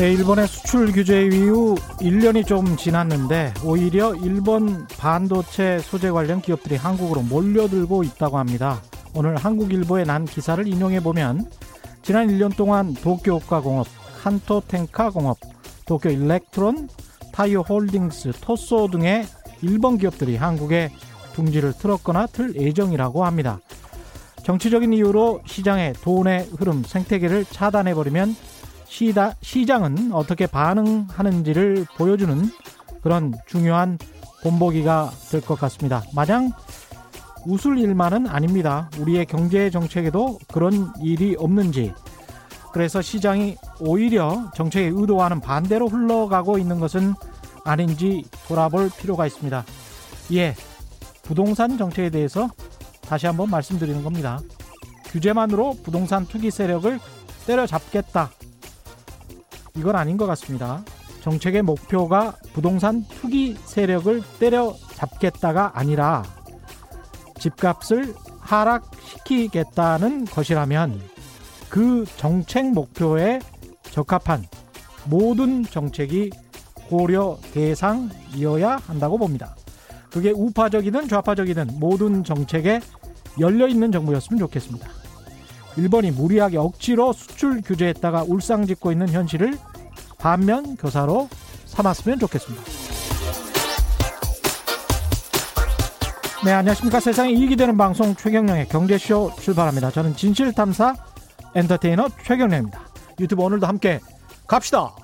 네, 일본의 수출 규제 이후 1년이 좀 지났는데 오히려 일본 반도체 소재 관련 기업들이 한국으로 몰려들고 있다고 합니다. 오늘 한국일보에 난 기사를 인용해 보면 지난 1년 동안 도쿄옥가공업, 한토텐카공업, 도쿄 일렉트론, 타이어 홀딩스, 토소 등의 일본 기업들이 한국에 둥지를 틀었거나 틀 예정이라고 합니다. 정치적인 이유로 시장의 돈의 흐름, 생태계를 차단해버리면 시다, 시장은 어떻게 반응하는지를 보여주는 그런 중요한 본보기가 될 것 같습니다. 마냥 웃을 일만은 아닙니다. 우리의 경제 정책에도 그런 일이 없는지 그래서 시장이 오히려 정책의 의도와는 반대로 흘러가고 있는 것은 아닌지 돌아볼 필요가 있습니다. 예, 부동산 정책에 대해서 다시 한번 말씀드리는 겁니다. 규제만으로 부동산 투기 세력을 때려잡겠다. 이건 아닌 것 같습니다. 정책의 목표가 부동산 투기 세력을 때려 잡겠다가 아니라 집값을 하락시키겠다는 것이라면 그 정책 목표에 적합한 모든 정책이 고려 대상이어야 한다고 봅니다. 그게 우파적이든 좌파적이든 모든 정책에 열려 있는 정부였으면 좋겠습니다. 일본이 무리하게 억지로 수출 규제했다가 울상짓고 있는 현실을 반면 교사로 삼았으면 좋겠습니다. 네, 안녕하십니까. 세상에 이익이 되는 방송 최경령의 경제쇼 출발합니다. 저는 진실탐사 엔터테이너 최경령입니다. 유튜브 오늘도 함께 갑시다.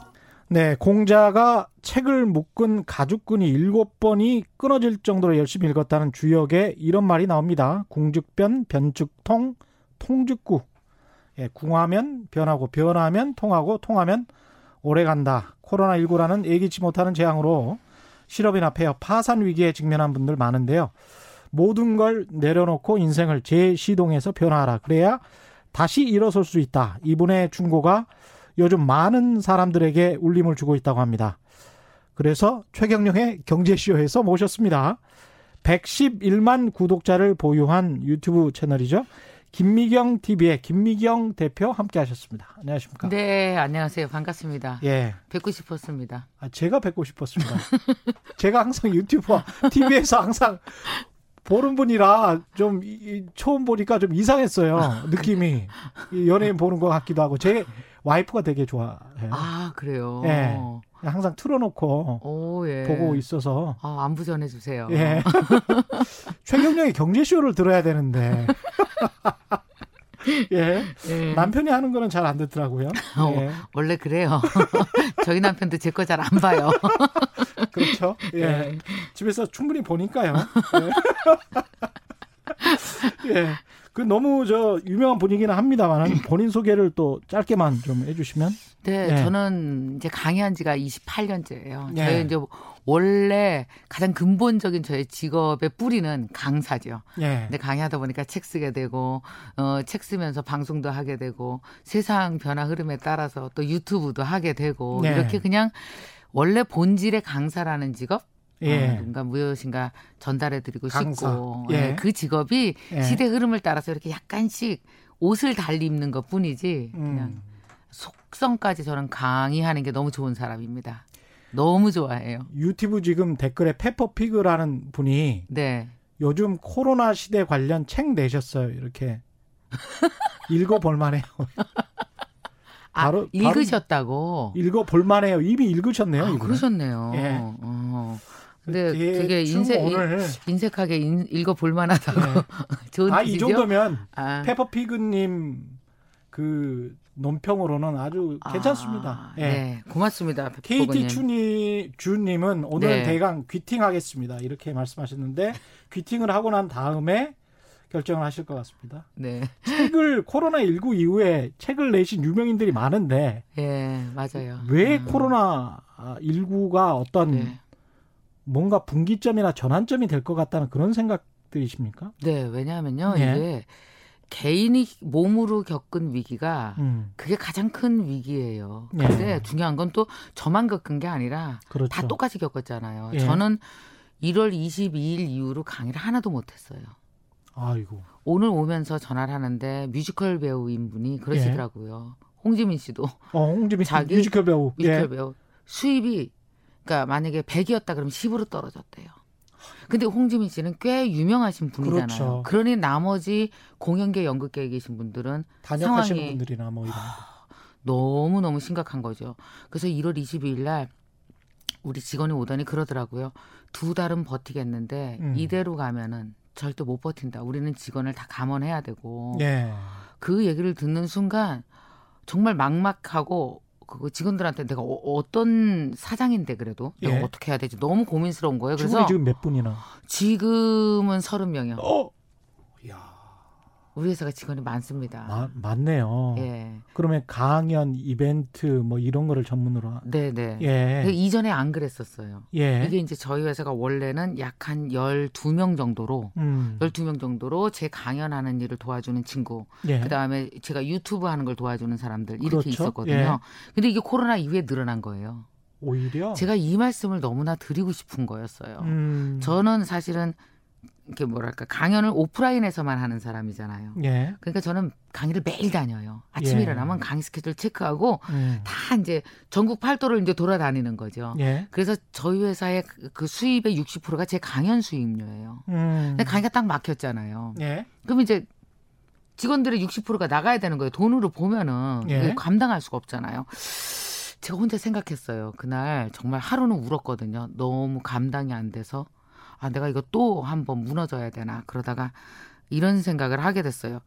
네, 공자가 책을 묶은 가죽끈이 일곱 번이 끊어질 정도로 열심히 읽었다는 주역에 이런 말이 나옵니다. 궁죽변, 변죽통, 통죽구. 예, 궁하면 변하고, 변하면 통하고, 통하면 오래 간다. 코로나19라는 예기치 못하는 재앙으로 실업이나 폐업, 파산 위기에 직면한 분들 많은데요. 모든 걸 내려놓고 인생을 재시동해서 변화하라. 그래야 다시 일어설 수 있다. 이분의 충고가 요즘 많은 사람들에게 울림을 주고 있다고 합니다. 그래서 최경령의 경제쇼에서 모셨습니다. 111만 구독자를 보유한 유튜브 채널이죠. 김미경 TV의 김미경 대표 함께 하셨습니다. 안녕하십니까? 네, 안녕하세요. 반갑습니다. 예. 뵙고 싶었습니다. 아, 제가 뵙고 싶었습니다. 제가 항상 유튜브와 TV에서 항상 보는 분이라 좀 처음 보니까 좀 이상했어요. 느낌이 연예인 보는 것 같기도 하고 제 와이프가 되게 좋아해요. 아 그래요. 예. 항상 틀어놓고 오, 예. 보고 있어서 아, 안부 전해주세요. 예. 최경영의 경제쇼를 들어야 되는데. 예. 예. 남편이 하는 거는 잘 안 듣더라고요. 어, 예. 원래 그래요. 저희 남편도 제 거 잘 안 봐요. 그렇죠. 예. 예. 집에서 충분히 보니까요. 예. 예. 그 너무 저 유명한 분이기는 합니다만 본인 소개를 또 짧게만 좀 해주시면. 네, 네. 저는 이제 강의한 지가 28년째예요. 네. 저희 이제 원래 가장 근본적인 저의 직업의 뿌리는 강사죠. 네. 근데 강의하다 보니까 책 쓰게 되고 어, 책 쓰면서 방송도 하게 되고 세상 변화 흐름에 따라서 또 유튜브도 하게 되고 네. 이렇게 그냥 원래 본질의 강사라는 직업 예. 어, 뭔가 무엇인가 전달해드리고 강사. 싶고 예. 예. 그 직업이 예. 시대 흐름을 따라서 이렇게 약간씩 옷을 달리 입는 것 뿐이지 그냥 음. 속성까지 저는 강의하는 게 너무 좋은 사람입니다. 너무 좋아해요. 유튜브 지금 댓글에 페퍼피그라는 분이 네. 요즘 코로나 시대 관련 책 내셨어요. 이렇게 읽어볼 만해요. 아, 바로 아, 읽으셨다고. 읽어볼 만해요. 이미 읽으셨네요. 아, 그러셨네요. 예. 어. 근데 되게 인색 오늘 인색하게 읽어 볼 만하다고 네. 좋은 아, 이 정도면 아. 페퍼피그님 그 논평으로는 아주 아, 괜찮습니다. 예. 네, 고맙습니다. KT 추니 주님은 오늘 네. 대강 귀팅하겠습니다. 이렇게 말씀하셨는데 귀팅을 하고 난 다음에 결정을 하실 것 같습니다. 네. 책을 코로나 19 이후에 책을 내신 유명인들이 많은데, 예, 맞아요. 왜 음. 코로나 19가 어떤 네. 뭔가 분기점이나 전환점이 될 것 같다는 그런 생각들이십니까? 네, 왜냐하면요, 네. 이게 개인이 몸으로 겪은 위기가 음. 그게 가장 큰 위기예요. 네. 근데 네. 중요한 건 또 저만 겪은 게 아니라 그렇죠. 다 똑같이 겪었잖아요. 예. 저는 1월 22일 이후로 강의를 하나도 못 했어요. 아이고. 오늘 오면서 전화를 하는데 뮤지컬 배우인 분이 그러시더라고요. 예. 홍지민 씨도. 어, 홍지민 씨 자기 뮤지컬 배우. 뮤지컬 예. 배우. 수입이 그러니까 만약에 100이었다 그러면 10으로 떨어졌대요. 근데 홍지민 씨는 꽤 유명하신 분이잖아요. 그렇죠. 그러니 나머지 공연계 연극계에 계신 분들은 단역하시는 분들이나 뭐 이런 너무 너무 심각한 거죠. 그래서 1월 22일 날 우리 직원이 오더니 그러더라고요. 두 달은 버티겠는데 음. 이대로 가면은 절대 못 버틴다. 우리는 직원을 다 감원해야 되고 예. 그 얘기를 듣는 순간 정말 막막하고 그 직원들한테 내가 어, 떤 사장인데 그래도 내가 예. 어떻게 해야 되지 너무 고민스러운 거예요. 그래서 지금 몇 분이나? 지금은 서른 명이요. 어? 우리 회사가 직원이 많습니다. 마, 많네요. 예. 그러면 강연, 이벤트 뭐 이런 거를 전문으로 네네. 예. 이전에 안 그랬었어요. 예. 이게 이제 저희 회사가 원래는 약 한 12명 정도로 음. 12명 정도로 제 강연하는 일을 도와주는 친구. 예. 그다음에 제가 유튜브 하는 걸 도와주는 사람들 이렇게 그렇죠? 있었거든요. 예. 근데 이게 코로나 이후에 늘어난 거예요. 오히려 제가 이 말씀을 너무나 드리고 싶은 거였어요. 음. 저는 사실은 이렇게 뭐랄까 강연을 오프라인에서만 하는 사람이잖아요. 예. 그러니까 저는 강의를 매일 다녀요. 아침에 예. 일어나면 강의 스케줄 체크하고 음. 다 이제 전국 팔도를 이제 돌아다니는 거죠. 예. 그래서 저희 회사의 그, 그 수입의 60%가 제 강연 수입료예요. 음. 근데 강의가 딱 막혔잖아요. 예. 그럼 이제 직원들의 60%가 나가야 되는 거예요. 돈으로 보면은 예. 감당할 수가 없잖아요. 제가 혼자 생각했어요. 그날 정말 하루는 울었거든요. 너무 감당이 안 돼서 아, 내가 이거 또 한번 무너져야 되나. 그러다가 이런 생각을 하게 됐어요.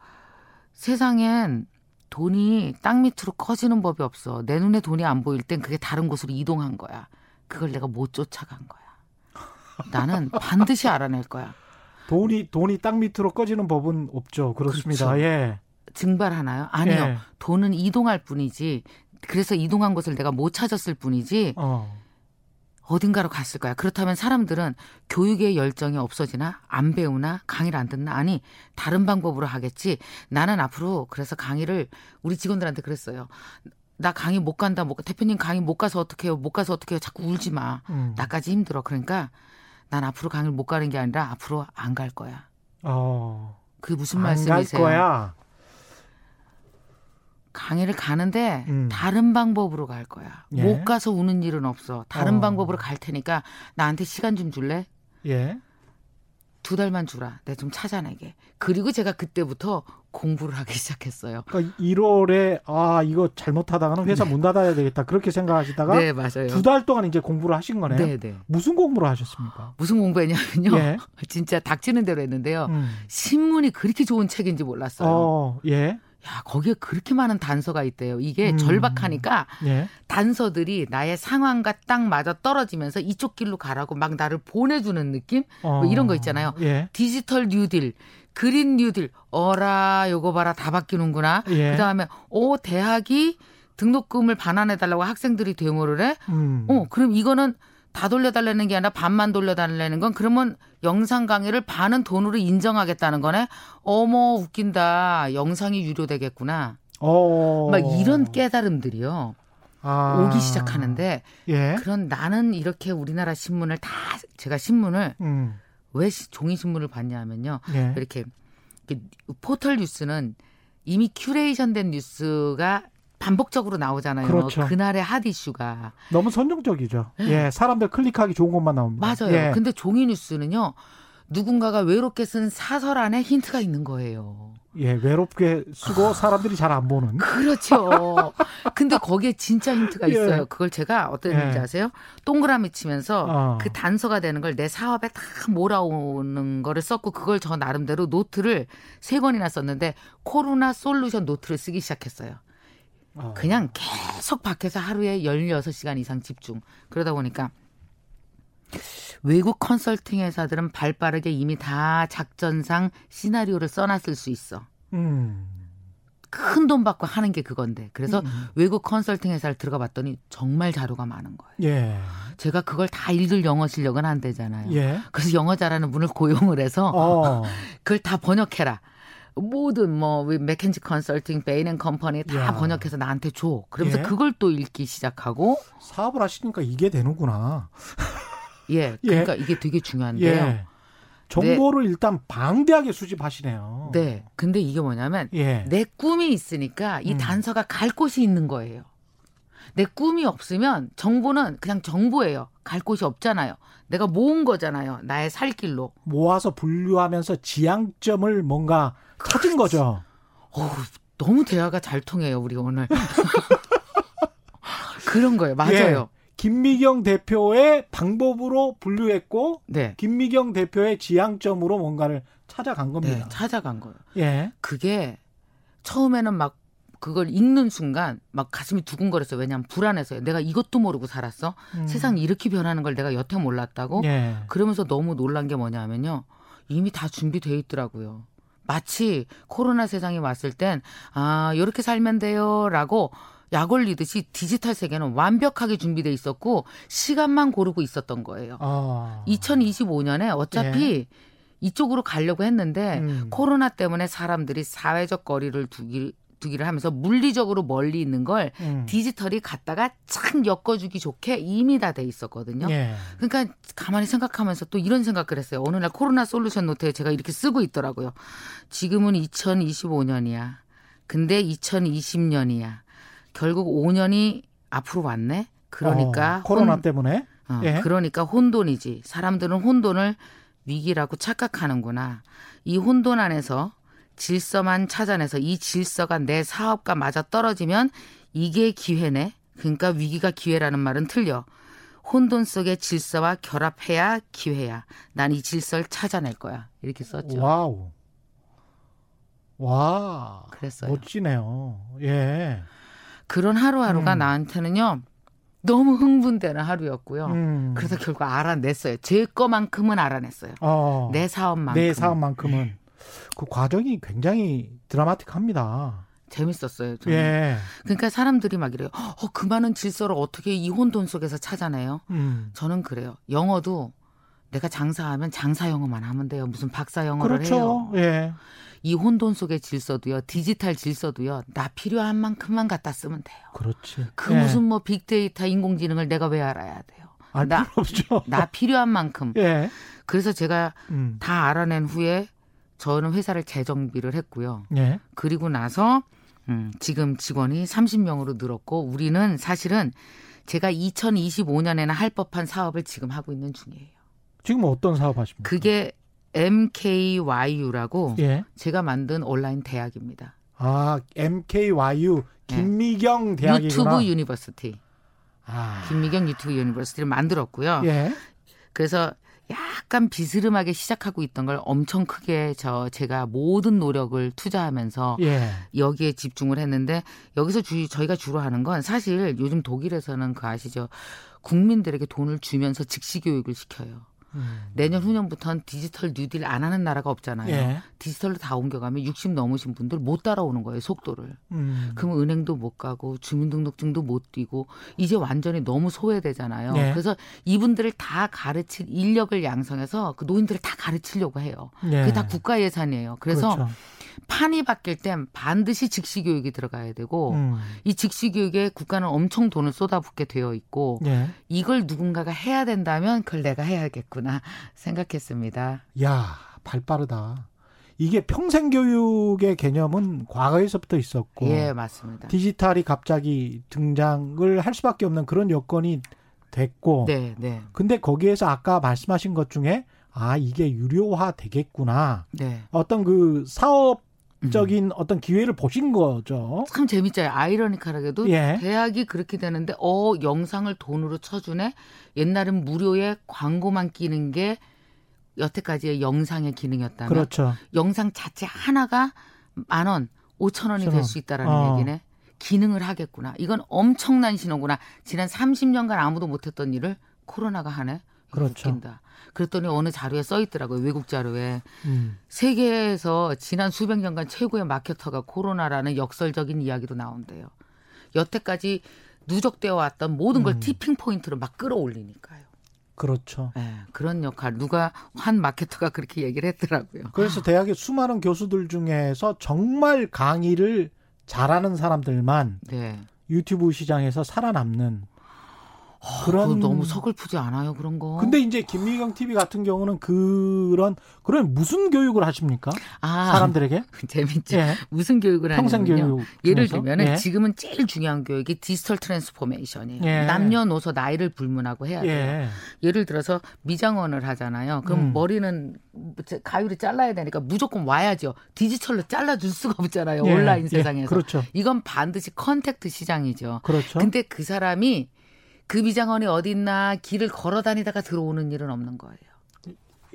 세상엔 돈이 땅 밑으로 커지는 법이 없어. 내 눈에 돈이 안 보일 땐 그게 다른 곳으로 이동한 거야. 그걸 내가 못 쫓아간 거야. 나는 반드시 알아낼 거야. 돈이 돈이 땅 밑으로 꺼지는 법은 없죠. 그렇습니다. 그렇죠. 예. 증발하나요? 아니요. 예. 돈은 이동할 뿐이지. 그래서 이동한 곳을 내가 못 찾았을 뿐이지. 어. 어딘가로 갔을 거야. 그렇다면 사람들은 교육의 열정이 없어지나 안 배우나 강의를 안 듣나 아니 다른 방법으로 하겠지. 나는 앞으로 그래서 강의를 우리 직원들한테 그랬어요. 나 강의 못 간다. 못, 대표님 강의 못 가서 어떻게 해요? 못 가서 어떻게 해요? 자꾸 울지 마. 음. 나까지 힘들어. 그러니까 난 앞으로 강의를 못 가는 게 아니라 앞으로 안 갈 거야. 어. 그게 무슨 말씀이세요? 갈 거야. 강의를 가는데 음. 다른 방법으로 갈 거야. 예. 못 가서 우는 일은 없어. 다른 어. 방법으로 갈 테니까 나한테 시간 좀 줄래? 예. 두 달만 주라. 내가 좀 찾아내게. 그리고 제가 그때부터 공부를 하기 시작했어요. 그러니까 1월에 아 이거 잘못하다가는 회사 네. 문 닫아야 되겠다 그렇게 생각하시다가 네 맞아요. 두 달 동안 이제 공부를 하신 거네요. 네, 네. 무슨 공부를 하셨습니까? 무슨 공부했냐면요. 예. 진짜 닥치는 대로 했는데요. 음. 신문이 그렇게 좋은 책인지 몰랐어요. 어, 예. 야, 거기에 그렇게 많은 단서가 있대요. 이게 음. 절박하니까 예. 단서들이 나의 상황과 딱 맞아 떨어지면서 이쪽 길로 가라고 막 나를 보내주는 느낌? 어. 뭐 이런 거 있잖아요. 예. 디지털 뉴딜, 그린 뉴딜, 어라, 요거 봐라, 다 바뀌는구나. 예. 그 다음에, 오, 대학이 등록금을 반환해달라고 학생들이 데모를 해? 음. 어, 그럼 이거는 다 돌려달라는 게 아니라 반만 돌려달라는 건 그러면 영상 강의를 반은 돈으로 인정하겠다는 거네. 어머 웃긴다. 영상이 유료되겠구나. 어. 막 이런 깨달음들이요. 아. 오기 시작하는데 예? 그런 나는 이렇게 우리나라 신문을 다 제가 신문을 음. 왜 종이 신문을 봤냐면요. 예. 이렇게 포털 뉴스는 이미 큐레이션된 뉴스가 반복적으로 나오잖아요. 그렇죠. 그날의 핫 이슈가 너무 선정적이죠. 네. 예, 사람들 클릭하기 좋은 것만 나옵니다. 맞아요. 예. 근데 종이 뉴스는요. 누군가가 외롭게 쓴 사설 안에 힌트가 있는 거예요. 예, 외롭게 쓰고 사람들이 잘 안 보는. 그렇죠. 근데 거기에 진짜 힌트가 예. 있어요. 그걸 제가 어떤 예. 인지 아세요? 동그라미 치면서 어. 그 단서가 되는 걸 내 사업에 다 몰아오는 거를 썼고 그걸 저 나름대로 노트를 세 권이나 썼는데 코로나 솔루션 노트를 쓰기 시작했어요. 어. 그냥 계속 밖에서 하루에 16시간 이상 집중. 그러다 보니까 외국 컨설팅 회사들은 발 빠르게 이미 다 작전상 시나리오를 써놨을 수 있어. 음. 큰돈 받고 하는 게 그건데. 그래서 음. 외국 컨설팅 회사를 들어가 봤더니 정말 자료가 많은 거예요. 예. 제가 그걸 다 읽을 영어 실력은 안 되잖아요. 예. 그래서 영어 잘하는 분을 고용을 해서 어. 그걸 다 번역해라. 모든 뭐 맥킨지 컨설팅, 베인 앤 컴퍼니 다 야. 번역해서 나한테 줘. 그러면서 예? 그걸 또 읽기 시작하고 사업을 하시니까 이게 되는구나. 예. 예. 그러니까 예. 이게 되게 중요한데요. 예. 정보를 네. 일단 방대하게 수집하시네요. 네. 근데 이게 뭐냐면 예. 내 꿈이 있으니까 이 음. 단서가 갈 곳이 있는 거예요. 내 꿈이 없으면 정보는 그냥 정보예요. 갈 곳이 없잖아요. 내가 모은 거잖아요. 나의 살 길로. 모아서 분류하면서 지향점을 뭔가 찾은 거죠. 어 너무 대화가 잘 통해요, 우리 오늘. 그런 거예요. 맞아요. 예. 김미경 대표의 방법으로 분류했고 네. 김미경 대표의 지향점으로 뭔가를 찾아간 겁니다. 네, 찾아간 거예요. 예. 그게 처음에는 막 그걸 읽는 순간 막 가슴이 두근거렸어요. 왜냐하면 불안해서요. 내가 이것도 모르고 살았어. 음. 세상이 이렇게 변하는 걸 내가 여태 몰랐다고. 예. 그러면서 너무 놀란 게 뭐냐면요. 이미 다 준비돼 있더라고요. 마치 코로나 세상이 왔을 땐 아, 이렇게 살면 돼요라고 약 올리듯이 디지털 세계는 완벽하게 준비돼 있었고 시간만 고르고 있었던 거예요. 아. 2025년에 어차피 예. 이쪽으로 가려고 했는데 음. 코로나 때문에 사람들이 사회적 거리를 두기 두기를 하면서 물리적으로 멀리 있는 걸 음. 디지털이 갖다가 착 엮어주기 좋게 이미 다 돼 있었거든요. 예. 그러니까 가만히 생각하면서 또 이런 생각을 했어요. 어느 날 코로나 솔루션 노트에 제가 이렇게 쓰고 있더라고요. 지금은 2025년이야. 근데 2020년이야. 결국 5년이 앞으로 왔네. 그러니까 어, 코로나 혼, 때문에. 어, 예. 그러니까 혼돈이지. 사람들은 혼돈을 위기라고 착각하는구나. 이 혼돈 안에서 질서만 찾아내서 이 질서가 내 사업과 맞아 떨어지면 이게 기회네. 그러니까 위기가 기회라는 말은 틀려. 혼돈 속의 질서와 결합해야 기회야. 난 이 질서를 찾아낼 거야. 이렇게 썼죠. 와우. 와. 그랬어요. 멋지네요. 예. 그런 하루하루가 음. 나한테는요. 너무 흥분되는 하루였고요. 음. 그래서 결국 알아냈어요. 제 거만큼은 알아냈어요. 어. 내 사업만큼. 내 사업만큼은. 그 과정이 굉장히 드라마틱합니다. 재밌었어요. 저는. 예. 그러니까 사람들이 막 이래요. 어, 그 많은 질서를 어떻게 이 혼돈 속에서 찾아내요? 음. 저는 그래요. 영어도 내가 장사하면 장사 영어만 하면 돼요. 무슨 박사 영어를 그렇죠. 해요. 예. 이 혼돈 속의 질서도요, 디지털 질서도요, 나 필요한 만큼만 갖다 쓰면 돼요. 그렇지. 그 예. 무슨 뭐 빅데이터 인공지능을 내가 왜 알아야 돼요? 나, 필요 없죠. 나 필요한 만큼. 예. 그래서 제가 음. 다 알아낸 후에 저는 회사를 재정비를 했고요. 예. 그리고 나서 음, 지금 직원이 30명으로 늘었고 우리는 사실은 제가 2025년에는 할 법한 사업을 지금 하고 있는 중이에요. 지금 어떤 사업 하십니까? 그게 MKYU라고 예. 제가 만든 온라인 대학입니다. 아, MKYU 김미경 네. 대학이구나. YouTube University. 아. 김미경 YouTube University를 만들었고요. 예. 그래서 약간 비스름하게 시작하고 있던 걸 엄청 크게 저 제가 모든 노력을 투자하면서 예. 여기에 집중을 했는데 여기서 주, 저희가 주로 하는 건 사실 요즘 독일에서는 그 아시죠 국민들에게 돈을 주면서 즉시 교육을 시켜요. 음. 내년 후년부터는 디지털 뉴딜 안 하는 나라가 없잖아요. 예. 디지털로 다 옮겨가면 60 넘으신 분들 못 따라오는 거예요, 속도를. 음. 그러면 은행도 못 가고 주민등록증도 못 띄고 이제 완전히 너무 소외되잖아요. 예. 그래서 이분들을 다 가르칠 인력을 양성해서 그 노인들을 다 가르치려고 해요. 예. 그게 다 국가 예산이에요. 그래서 그렇죠. 판이 바뀔 땐 반드시 즉시 교육이 들어가야 되고 음. 이 즉시 교육에 국가는 엄청 돈을 쏟아붓게 되어 있고 예. 이걸 누군가가 해야 된다면 그걸 내가 해야겠구나 생각했습니다. 야, 발 빠르다. 이게 평생 교육의 개념은 과거에서부터 있었고 예, 맞습니다. 디지털이 갑자기 등장을 할 수밖에 없는 그런 여건이 됐고 네, 네. 근데 거기에서 아까 말씀하신 것 중에 아 이게 유료화 되겠구나. 네. 어떤 그 사업 적인 음. 어떤 기회를 보신 거죠. 참 재밌잖아요. 아이러니컬하게도 예. 대학이 그렇게 되는데 어 영상을 돈으로 쳐주네. 옛날엔 무료에 광고만 끼는 게 여태까지의 영상의 기능이었다면 그렇죠. 영상 자체 하나가 만 원, 오천 원이 될 수 있다라는 어. 얘기네. 기능을 하겠구나. 이건 엄청난 신호구나. 지난 30년간 아무도 못했던 일을 코로나가 하네. 그렇죠. 웃긴다. 그랬더니 어느 자료에 써 있더라고요. 외국 자료에. 음. 세계에서 지난 수백 년간 최고의 마케터가 코로나라는 역설적인 이야기도 나온대요. 여태까지 누적되어 왔던 모든 걸 음. 티핑 포인트로 막 끌어올리니까요. 그렇죠. 네, 그런 역할 누가 한 마케터가 그렇게 얘기를 했더라고요. 그래서 대학의 수많은 교수들 중에서 정말 강의를 잘하는 사람들만 네. 유튜브 시장에서 살아남는 어, 그런 너무 서글프지 않아요 그런 거. 근데 이제 김미경 TV 같은 경우는 그런 그런 무슨 교육을 하십니까? 아, 사람들에게 재밌죠. 예. 무슨 교육을 평생 하냐면요. 교육 예를 들면은 예. 지금은 제일 중요한 교육이 digital transformation이에요. 예. 남녀노소 나이를 불문하고 해야 돼요. 예. 예를 들어서 미장원을 하잖아요. 그럼 음. 머리는 가위로 잘라야 되니까 무조건 와야죠. 디지털로 잘라줄 수가 없잖아요. 예. 온라인 예. 세상에서. 그렇죠. 이건 반드시 contact 시장이죠. 그렇죠. 근데 그 사람이 그 미장원이 어딨나 길을 걸어 다니다가 들어오는 일은 없는 거예요.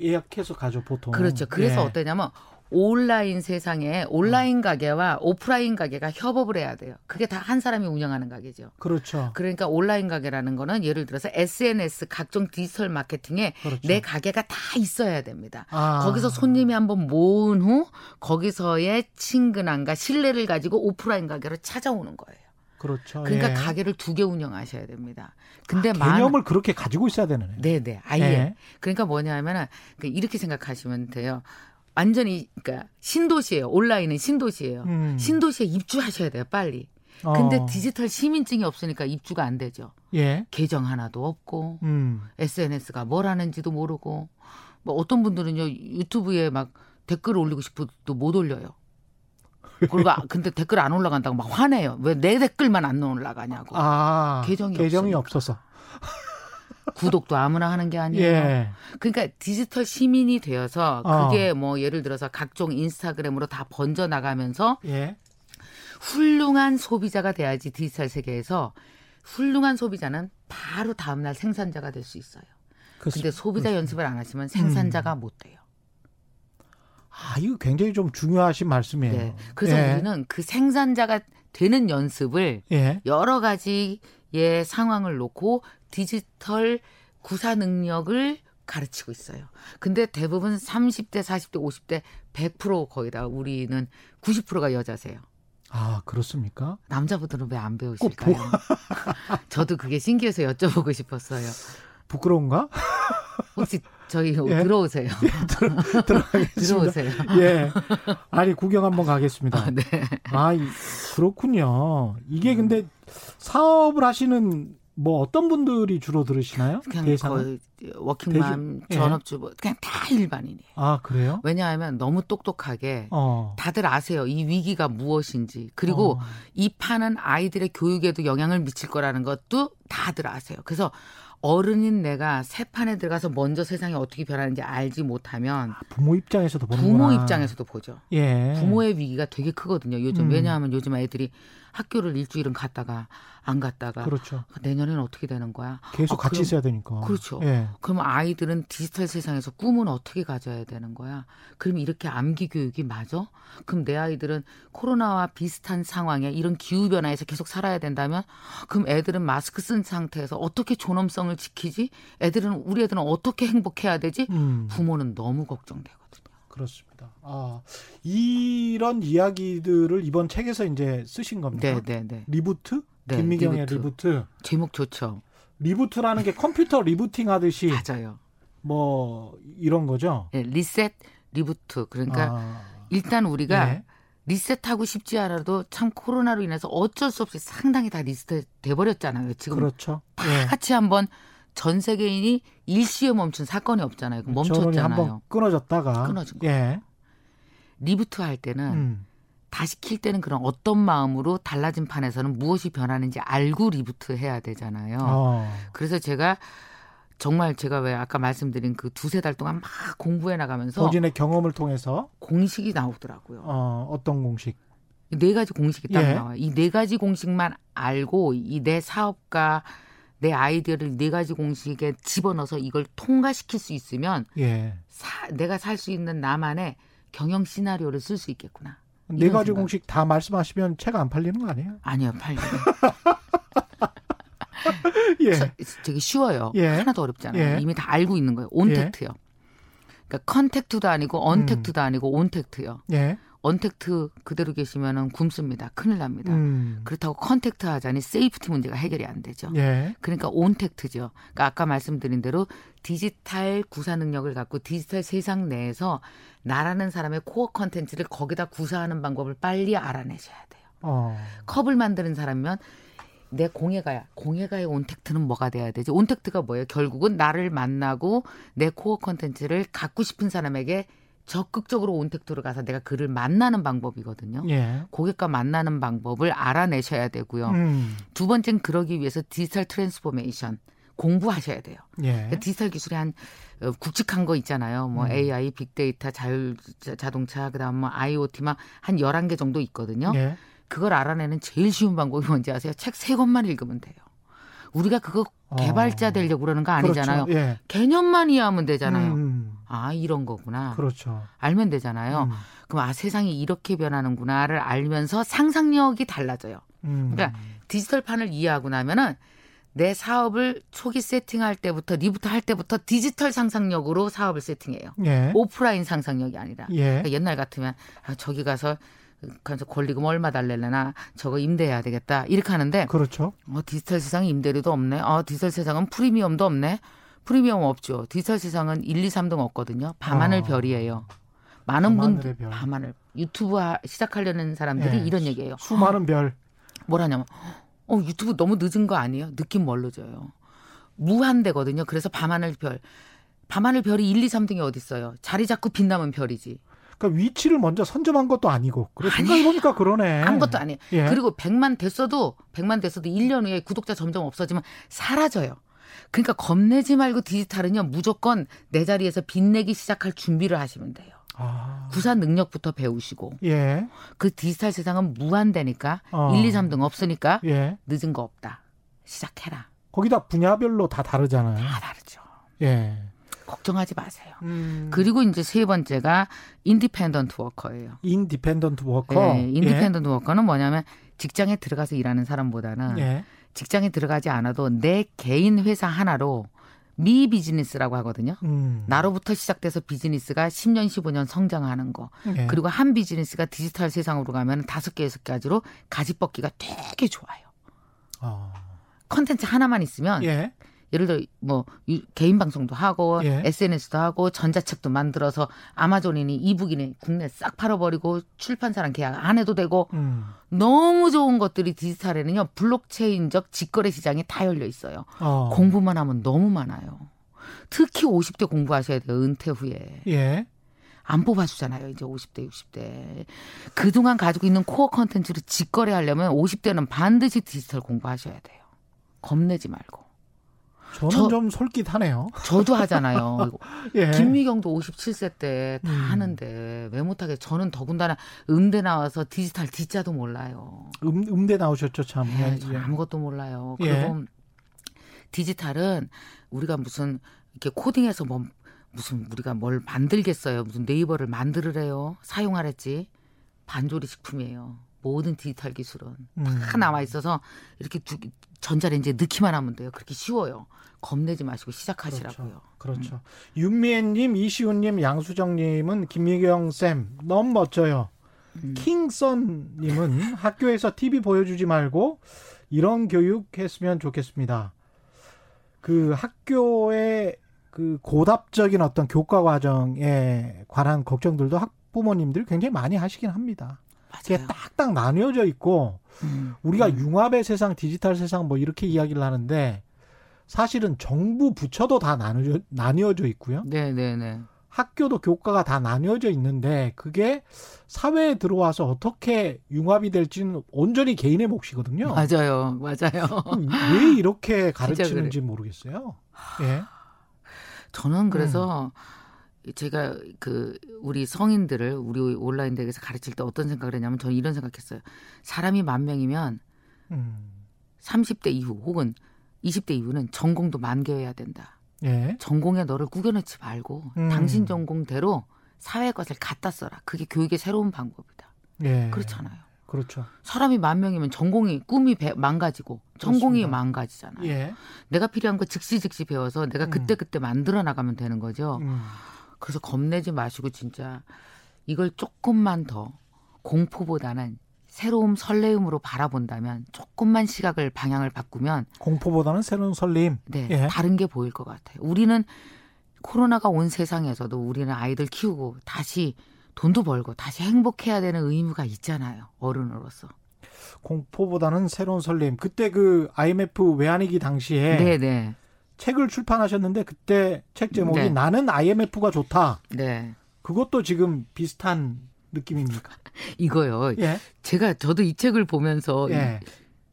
예약해서 가죠 보통. 그렇죠. 그래서 예. 어떠냐면 온라인 세상에 온라인 가게와 오프라인 가게가 협업을 해야 돼요. 그게 다 한 사람이 운영하는 가게죠. 그렇죠. 그러니까 온라인 가게라는 거는 예를 들어서 SNS 각종 디지털 마케팅에 그렇죠. 내 가게가 다 있어야 됩니다. 아. 거기서 손님이 한번 모은 후 거기서의 친근함과 신뢰를 가지고 오프라인 가게로 찾아오는 거예요. 그렇죠. 그러니까 예. 가게를 두 개 운영하셔야 됩니다. 근데 아, 개념을 그렇게 가지고 있어야 되는. 네, 네, 아예. 예. 그러니까 뭐냐면은 그 이렇게 생각하시면 돼요. 완전히 그러니까 신도시예요. 온라인은 신도시예요. 음. 신도시에 입주하셔야 돼요, 빨리. 근데 어. 디지털 시민증이 없으니까 입주가 안 되죠. 예. 계정 하나도 없고 음. SNS가 뭘 하는지도 모르고 뭐 어떤 분들은요 유튜브에 막 댓글을 올리고 싶어도 못 올려요. 그리고 아, 근데 댓글 안 올라간다고 막 화내요. 왜 내 댓글만 안 올라가냐고. 아, 계정이 계정이 없어서. 구독도 아무나 하는 게 아니에요. 예. 그러니까 디지털 시민이 되어서 그게 어. 뭐 예를 들어서 각종 인스타그램으로 다 번져 나가면서 예. 훌륭한 소비자가 돼야지 디지털 세계에서 훌륭한 소비자는 바로 다음날 생산자가 될 수 있어요. 그 근데 소비자 그 연습을 안 하시면 생산자가 음. 못 돼요. 아, 이거 굉장히 좀 중요하신 말씀이에요. 네. 그래서 예. 우리는 그 생산자가 되는 연습을 예. 여러 가지의 상황을 놓고 디지털 구사 능력을 가르치고 있어요. 근데 대부분 30대, 40대, 50대 100% 거의 다 우리는 90%가 여자세요. 아, 그렇습니까? 남자분들은 왜 안 배우실까요? 저도 그게 신기해서 여쭤보고 싶었어요. 부끄러운가? 혹시 저희 예? 들어오세요. 예, 들어, 들어가겠습니다. 들어오세요. 예. 아니 구경 한번 가겠습니다. 아, 네. 아 그렇군요. 이게 음. 근데 사업을 하시는 뭐 어떤 분들이 주로 들으시나요? 그냥 대상은? 거의 워킹맘, 대주... 예. 전업주부 그냥 다 일반인이에요. 아 그래요? 왜냐하면 너무 똑똑하게 어. 다들 아세요. 이 위기가 무엇인지 그리고 어. 이 판은 아이들의 교육에도 영향을 미칠 거라는 것도 다들 아세요. 그래서 어른인 내가 새 판에 들어가서 먼저 세상이 어떻게 변하는지 알지 못하면 아, 부모 입장에서도 보는 부모 입장에서도 보죠. 예. 부모의 위기가 되게 크거든요. 요즘 음. 왜냐하면 요즘 애들이 학교를 일주일은 갔다가 안 갔다가 그렇죠. 내년에는 어떻게 되는 거야? 계속 어, 같이 그럼, 있어야 되니까. 그렇죠. 예. 그럼 아이들은 디지털 세상에서 꿈은 어떻게 가져야 되는 거야? 그럼 이렇게 암기 교육이 맞아? 그럼 내 아이들은 코로나와 비슷한 상황에 이런 기후 변화에서 계속 살아야 된다면 그럼 애들은 마스크 쓴 상태에서 어떻게 존엄성을 지키지? 애들은 우리 애들은 어떻게 행복해야 되지? 음. 부모는 너무 걱정되거든요. 그렇습니다. 아, 이런 이야기들을 이번 책에서 이제 쓰신 겁니까? 네, 네, 네. Reboot? 네, 김미경의 Reboot. Reboot. 제목 좋죠. Reboot라는 게 컴퓨터 rebooting 하듯이 맞아요. 뭐 이런 거죠. 네, 리셋 reboot. 그러니까 아, 일단 우리가 네. 리셋하고 싶지 않아도 참 코로나로 인해서 어쩔 수 없이 상당히 다 리셋 돼 버렸잖아요. 지금 그렇죠. 다 네. 같이 한번 전 세계인이 일시에 멈춘 사건이 없잖아요. 멈췄잖아요. 한번 끊어졌다가 끊어진 거. 예. reboot 할 때는 음. 다시 킬 때는 그런 어떤 마음으로 달라진 판에서는 무엇이 변하는지 알고 reboot 해야 되잖아요. 어. 그래서 제가 정말 제가 왜 아까 말씀드린 그 두세 달 동안 막 공부해 나가면서 본인의 경험을 통해서 공식이 나오더라고요. 어, 어떤 공식? 네 가지 공식이 딱 예. 나와요. 이 네 가지 공식만 알고 이 내 사업가 내 아이디어를 네 가지 공식에 집어넣어서 이걸 통과시킬 수 있으면 예. 사, 내가 살 수 있는 나만의 경영 시나리오를 쓸 수 있겠구나. 네 가지 생각. 공식 다 말씀하시면 책 안 팔리는 거 아니에요? 아니요, 팔리요. 예. 되게 쉬워요. 예. 하나도 어렵지 않아요. 예. 이미 다 알고 있는 거예요. 온택트요. 예. 그러니까 contact도 아니고 untact도 음. 아니고 ontact요. 예. 언택트 그대로 계시면은 굶습니다. 큰일 납니다. 음. 그렇다고 contact 하자니 safety 문제가 해결이 안 되죠. 예. 그러니까 ontact죠. 그러니까 아까 말씀드린 대로 디지털 구사 능력을 갖고 디지털 세상 내에서 나라는 사람의 core 컨텐츠를 거기다 구사하는 방법을 빨리 알아내셔야 돼요. 어. 컵을 만드는 사람이면 내 공예가야. 공예가의 ontact는 뭐가 돼야 되지? ontact가 뭐예요? 결국은 나를 만나고 내 core 컨텐츠를 갖고 싶은 사람에게 적극적으로 ontact로 가서 내가 그를 만나는 방법이거든요. 예. 고객과 만나는 방법을 알아내셔야 되고요. 음. 두 번째는 그러기 위해서 digital transformation 공부하셔야 돼요. 예. 그러니까 디지털 기술이 한 어, 굵직한 거 있잖아요. 뭐 음. AI, 빅데이터, 자율 자동차, 그다음 뭐 IoT 막 한 11개 정도 있거든요. 예. 그걸 알아내는 제일 쉬운 방법이 뭔지 아세요? 책 세 권만 읽으면 돼요. 우리가 그거 어. 개발자 되려고 그러는 거 아니잖아요. 그렇죠. 예. 개념만 이해하면 되잖아요. 음. 아, 이런 거구나. 그렇죠. 알면 되잖아요. 음. 그럼 아, 세상이 이렇게 변하는구나를 알면서 상상력이 달라져요. 음. 그러니까 디지털판을 이해하고 나면은 내 사업을 초기 세팅할 때부터 리부터 할 때부터 디지털 상상력으로 사업을 세팅해요. 예. 오프라인 상상력이 아니라. 예. 그러니까 옛날 같으면 아, 저기 가서 가서 권리금 얼마 달래려나 저거 임대해야 되겠다 이렇게 하는데 그렇죠. 어 디지털 세상 임대료도 없네. 어 디지털 세상은 프리미엄도 없네. 프리미엄 없죠. 디지털 세상은 1, 2, 3등 없거든요. 밤하늘 어. 별이에요. 많은 분들 밤하늘 유튜브 시작하려는 사람들이 예. 이런 얘기예요. 수많은 별. 뭐라냐면 어, 유튜브 너무 늦은 거 아니에요? 느낌 뭘로 줘요? 무한대거든요. 그래서 밤하늘 별. 밤하늘 별이 1, 2, 3등이 어디 있어요? 자리 잡고 빛나면 별이지. 그러니까 위치를 먼저 선점한 것도 아니고. 그래 생각해 보니까 그러네. 아무것도 아니에요. 예. 그리고 100만 됐어도 100만 됐어도 1년 후에 구독자 점점 없어지면 사라져요. 그러니까 겁내지 말고 디지털은요. 무조건 내 자리에서 빛내기 시작할 준비를 하시면 돼요. 아. 구사 능력부터 배우시고 예. 그 디지털 세상은 무한대니까 어. 1, 2, 3등 없으니까 예. 늦은 거 없다. 시작해라. 거기다 분야별로 다 다르잖아요. 다 다르죠. 예. 걱정하지 마세요. 음. 그리고 이제 세 번째가 independent worker예요. Independent worker. 네, independent 예. worker는 뭐냐면 직장에 들어가서 일하는 사람보다는 예. 직장에 들어가지 않아도 내 개인 회사 하나로 me business라고 하거든요. 음. 나로부터 시작돼서 비즈니스가 10년, 15년 성장하는 거. 예. 그리고 한 비즈니스가 디지털 세상으로 가면 다섯 개, 여섯 가지로 가지 뻗기가 되게 좋아요. 어. 컨텐츠 하나만 있으면 예. 예를 들어 뭐 개인 방송도 하고 예. SNS도 하고 전자책도 만들어서 아마존이니 e-book이니 국내 싹 팔아버리고 출판사랑 계약 안 해도 되고 음. 너무 좋은 것들이 디지털에는요 블록체인적 직거래 시장이 다 열려 있어요. 어. 공부만 하면 너무 많아요. 특히 50대 공부하셔야 돼요 은퇴 후에. 예. 안 뽑아주잖아요. 이제 50대, 60대. 그동안 가지고 있는 core 컨텐츠를 직거래 하려면 50대는 반드시 디지털 공부하셔야 돼요. 겁내지 말고. 저는 저, 좀 솔깃하네요. 저도 하잖아요. 예. 김미경도 57세 때 다 음. 하는데 왜 못하게 저는 더군다나 음대 나와서 디지털 D자도 몰라요. 음, 음대 나오셨죠 참. 네, 예. 아무것도 몰라요. 예. 그리고 디지털은 우리가 무슨 이렇게 코딩해서 뭐 무슨 우리가 뭘 만들겠어요. 무슨 네이버를 만들으래요. 사용하랬지. 반조리 식품이에요. 모든 디지털 기술은 음. 다 나와 있어서 이렇게 두, 전자레인지에 넣기만 하면 돼요. 그렇게 쉬워요. 겁내지 마시고 시작하시라고요. 그렇죠. 그렇죠. 음. 윤미애님, 이시훈님, 양수정님은 김미경 쌤 너무 멋져요. 음. 킹선님은 학교에서 TV 보여주지 말고 이런 교육 했으면 좋겠습니다. 그 학교의 그 고답적인 어떤 교과 과정에 관한 걱정들도 학부모님들 굉장히 많이 하시긴 합니다. 이게 딱딱 나뉘어져 있고 음. 우리가 음. 융합의 세상, 디지털 세상 뭐 이렇게 이야기를 하는데 사실은 정부 부처도 다 나뉘어져, 나뉘어져 있고요. 네, 네, 네. 학교도 교과가 다 나뉘어져 있는데 그게 사회에 들어와서 어떻게 융합이 될지는 온전히 개인의 몫이거든요. 맞아요, 맞아요. 왜 이렇게 가르치는지 그래. 모르겠어요. 예. 저는 그래서 음. 제가 그 우리 성인들을 우리 온라인 덱에서 가르칠 때 어떤 생각을 했냐면 저는 이런 생각했어요. 사람이 만 명이면 음. 30대 이후 혹은 20대 이후는 전공도 만 개여야 된다. 예. 전공에 너를 구겨놓지 말고 음. 당신 전공대로 사회 것을 갖다 써라. 그게 교육의 새로운 방법이다. 예. 그렇잖아요. 그렇죠. 사람이 만 명이면 전공이 꿈이 배, 망가지고 전공이 그렇습니다. 망가지잖아요. 예. 내가 필요한 거 즉시 즉시 배워서 내가 그때 그때 만들어 나가면 되는 거죠. 음. 그래서 겁내지 마시고 진짜 이걸 조금만 더 공포보다는 새로움 설레움으로 바라본다면 조금만 시각을 방향을 바꾸면 공포보다는 새로운 설레임. 네, 예. 다른 게 보일 것 같아요. 우리는 코로나가 온 세상에서도 우리는 아이들 키우고 다시 돈도 벌고 다시 행복해야 되는 의무가 있잖아요. 어른으로서. 공포보다는 새로운 설렘. 그때 그 IMF 외환위기 당시에 네네. 네. 책을 출판하셨는데 그때 책 제목이 네. 나는 IMF가 좋다. 네. 그것도 지금 비슷한 느낌입니까? 이거요. 예. 제가 저도 이 책을 보면서 예.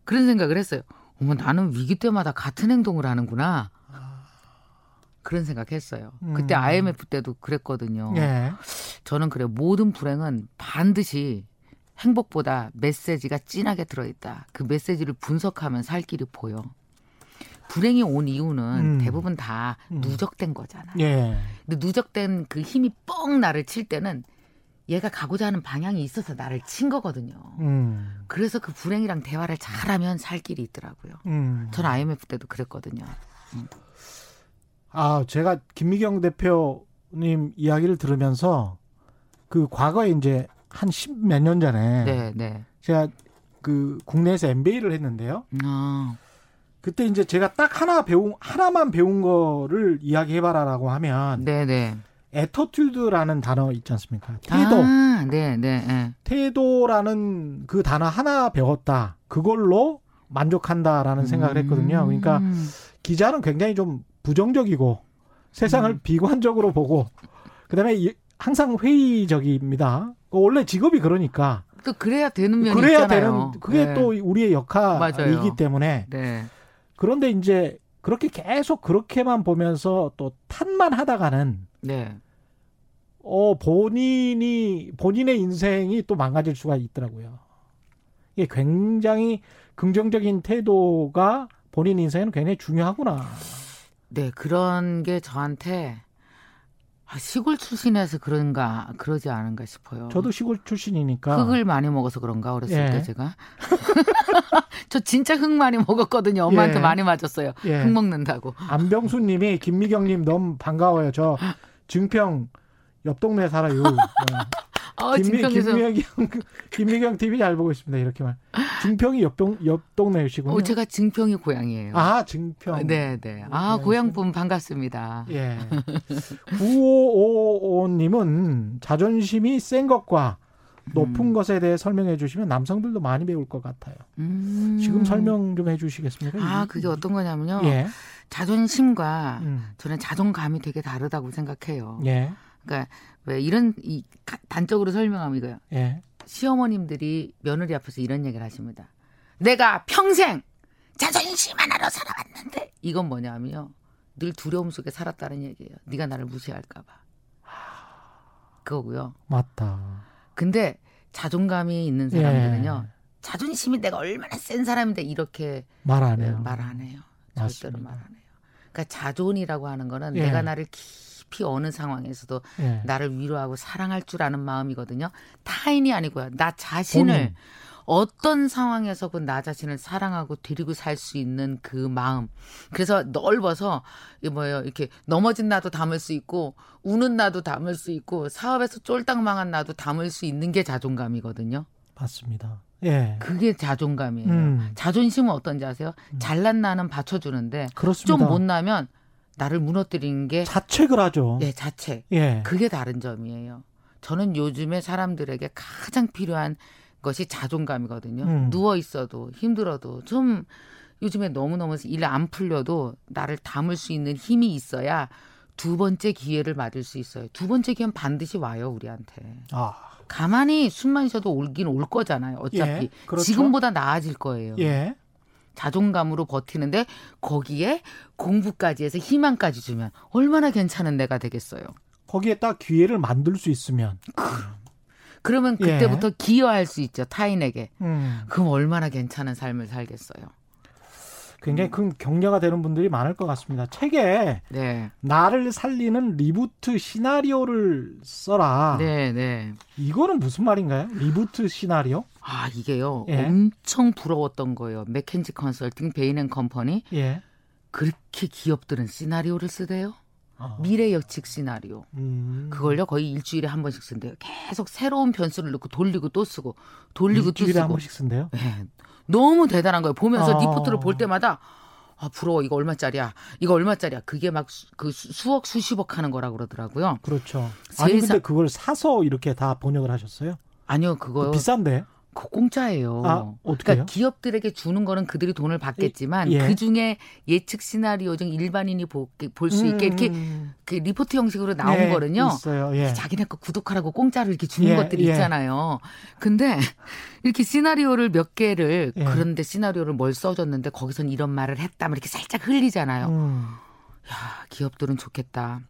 그런 생각을 했어요. 어머 나는 위기 때마다 같은 행동을 하는구나. 그런 생각했어요. 음. 그때 IMF 때도 그랬거든요. 예. 저는 그래 모든 불행은 반드시 행복보다 메시지가 진하게 들어있다. 그 메시지를 분석하면 살 길이 보여. 불행이 온 이유는 음. 대부분 다 음. 누적된 거잖아. 예. 근데 누적된 그 힘이 뻥 나를 칠 때는 얘가 가고자 하는 방향이 있어서 나를 친 거거든요. 음. 그래서 그 불행이랑 대화를 잘하면 살 길이 있더라고요. 음. 저는 IMF 때도 그랬거든요. 음. 아, 제가 김미경 대표님 이야기를 들으면서 그 과거에 이제 한 십 몇 년 전에 네, 네. 제가 그 국내에서 MBA를 했는데요. 아. 그때 이제 제가 딱 하나 배운 하나만 배운 거를 이야기해봐라라고 하면 네네. 네. 에터튜드라는 단어 있지 않습니까? 태도. 아, 네, 네, 네. 태도라는 그 단어 하나 배웠다. 그걸로 만족한다라는 음. 생각을 했거든요. 그러니까 기자는 굉장히 좀 부정적이고 세상을 음. 비관적으로 보고 그다음에 항상 회의적입니다. 원래 직업이 그러니까. 또 그래야 되는 면이 그래야 있잖아요. 되는 그게 네. 또 우리의 역할이기 맞아요. 때문에. 네. 그런데 이제 그렇게 계속 그렇게만 보면서 또 탓만 하다가는 네. 어 본인이 본인의 인생이 또 망가질 수가 있더라고요. 이게 굉장히 긍정적인 태도가 본인 인생에는 굉장히 중요하구나. 네, 그런 게 저한테 아, 시골 출신에서 그런가 그러지 않은가 싶어요. 저도 시골 출신이니까 흙을 많이 먹어서 그런가 어렸을 예. 때 제가 저 진짜 흙 많이 먹었거든요. 엄마한테 예. 많이 맞았어요. 예. 흙 먹는다고. 안병수님이 김미경님 너무 반가워요. 저 증평 옆 동네 살아요. 어, 김미, 김미경, 김미경 TV 잘 보고 있습니다. 이렇게 말. 증평이 옆동, 옆 동네시군요. 어, 제가 증평이 고향이에요. 아, 증평. 네, 네. 아, 네. 고향 분 반갑습니다. 예. 9555님은 자존심이 센 것과 높은 음. 것에 대해 설명해 주시면 남성들도 많이 배울 것 같아요. 음. 지금 설명 좀 해 주시겠습니까? 아, 그게 어떤 거냐면요. 예. 자존심과 음. 저는 자존감이 되게 다르다고 생각해요. 예. 그러니까 왜 이런 이 단적으로 설명하면 이거요. 예. 시어머님들이 며느리 앞에서 이런 얘기를 하십니다. 내가 평생 자존심 하나로 살아왔는데 이건 뭐냐면요. 늘 두려움 속에 살았다는 얘기예요. 네가 나를 무시할까 봐. 그거고요. 맞다. 근데 자존감이 있는 사람들은요. 예. 자존심이 내가 얼마나 센 사람인데 이렇게 말 안 해요. 말 안 해요. 절대로 말 안 해요. 그러니까 자존이라고 하는 거는 예. 내가 나를 깊이 어느 상황에서도 예. 나를 위로하고 사랑할 줄 아는 마음이거든요. 타인이 아니고요. 나 자신을 본인. 어떤 상황에서 그나 자신을 사랑하고 데리고 살 수 있는 그 마음. 그래서 넓어서 이 뭐예요 이렇게 넘어진 나도 담을 수 있고 우는 나도 담을 수 있고 사업에서 쫄딱 망한 나도 담을 수 있는 게 자존감이거든요. 맞습니다. 예. 그게 자존감이에요. 음. 자존심은 어떤지 아세요? 음. 잘난 나는 받쳐주는데 좀 못나면 나를 무너뜨리는 게 자책을 하죠. 네, 자책. 예. 그게 다른 점이에요. 저는 요즘에 사람들에게 가장 필요한 것이 자존감이거든요. 음. 누워 있어도 힘들어도 좀 요즘에 너무너무 일 안 풀려도 나를 담을 수 있는 힘이 있어야 두 번째 기회를 맞을 수 있어요. 두 번째 기회는 반드시 와요, 우리한테. 아. 가만히 숨만 쉬어도 올긴 올 거잖아요. 어차피 예, 그렇죠. 지금보다 나아질 거예요. 예. 자존감으로 버티는데 거기에 공부까지 해서 희망까지 주면 얼마나 괜찮은 내가 되겠어요. 거기에 딱 기회를 만들 수 있으면. 그, 러면 예. 그때부터 예. 기여할 수 있죠 타인에게. 음. 그럼 얼마나 괜찮은 삶을 살겠어요. 굉장히 큰 격려가 되는 분들이 많을 것 같습니다. 책에 네. 나를 살리는 reboot 시나리오를 써라. 네, 네. 이거는 무슨 말인가요? reboot 시나리오? 아 이게요 예. 엄청 부러웠던 거예요. 맥킨지 컨설팅, 베인 앤 컴퍼니. 예. 그렇게 기업들은 시나리오를 쓰대요. 어. 미래 예측 시나리오. 음. 그걸요 거의 일주일에 한 번씩 쓴대요. 계속 새로운 변수를 넣고 돌리고 또 쓰고 돌리고 또 쓰고. 일주일에 한 번씩 쓴대요? 네. 너무 대단한 거예요. 보면서 어. 리포트를 볼 때마다 아 부러워 이거 얼마짜리야 이거 얼마짜리야 그게 막 그 수억 수십억 하는 거라 그러더라고요. 그렇죠. 아니 근데 그걸 사서 이렇게 다 번역을 하셨어요? 아니요 그거 비싼데. 그 공짜예요. 아, 그러니까 기업들에게 주는 거는 그들이 돈을 받겠지만 예. 그 중에 예측 시나리오 중 일반인이 볼 수 있게 음, 이렇게 음. 그 리포트 형식으로 나온 예, 거는요. 있어요. 예. 자기네 거 구독하라고 공짜로 이렇게 주는 예, 것들이 예. 있잖아요. 근데 이렇게 시나리오를 몇 개를 예. 그런데 시나리오를 뭘 써줬는데 거기선 이런 말을 했다, 뭐 이렇게 살짝 흘리잖아요. 음. 야 기업들은 좋겠다.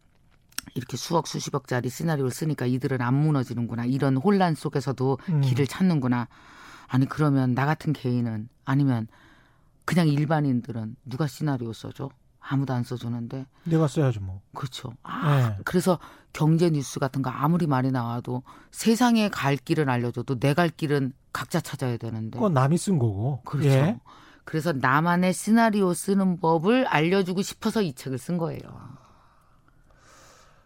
이렇게 수억 수십억짜리 시나리오를 쓰니까 이들은 안 무너지는구나. 이런 혼란 속에서도 음. 길을 찾는구나. 아니 그러면 나 같은 개인은 아니면 그냥 일반인들은 누가 시나리오 써줘? 아무도 안 써주는데. 내가 써야죠 뭐. 그렇죠. 아, 네. 그래서 경제 뉴스 같은 거 아무리 많이 나와도 세상에 갈 길은 알려줘도 내 갈 길은 각자 찾아야 되는데. 그건 남이 쓴 거고. 그렇죠. 예. 그래서 나만의 시나리오 쓰는 법을 알려주고 싶어서 이 책을 쓴 거예요.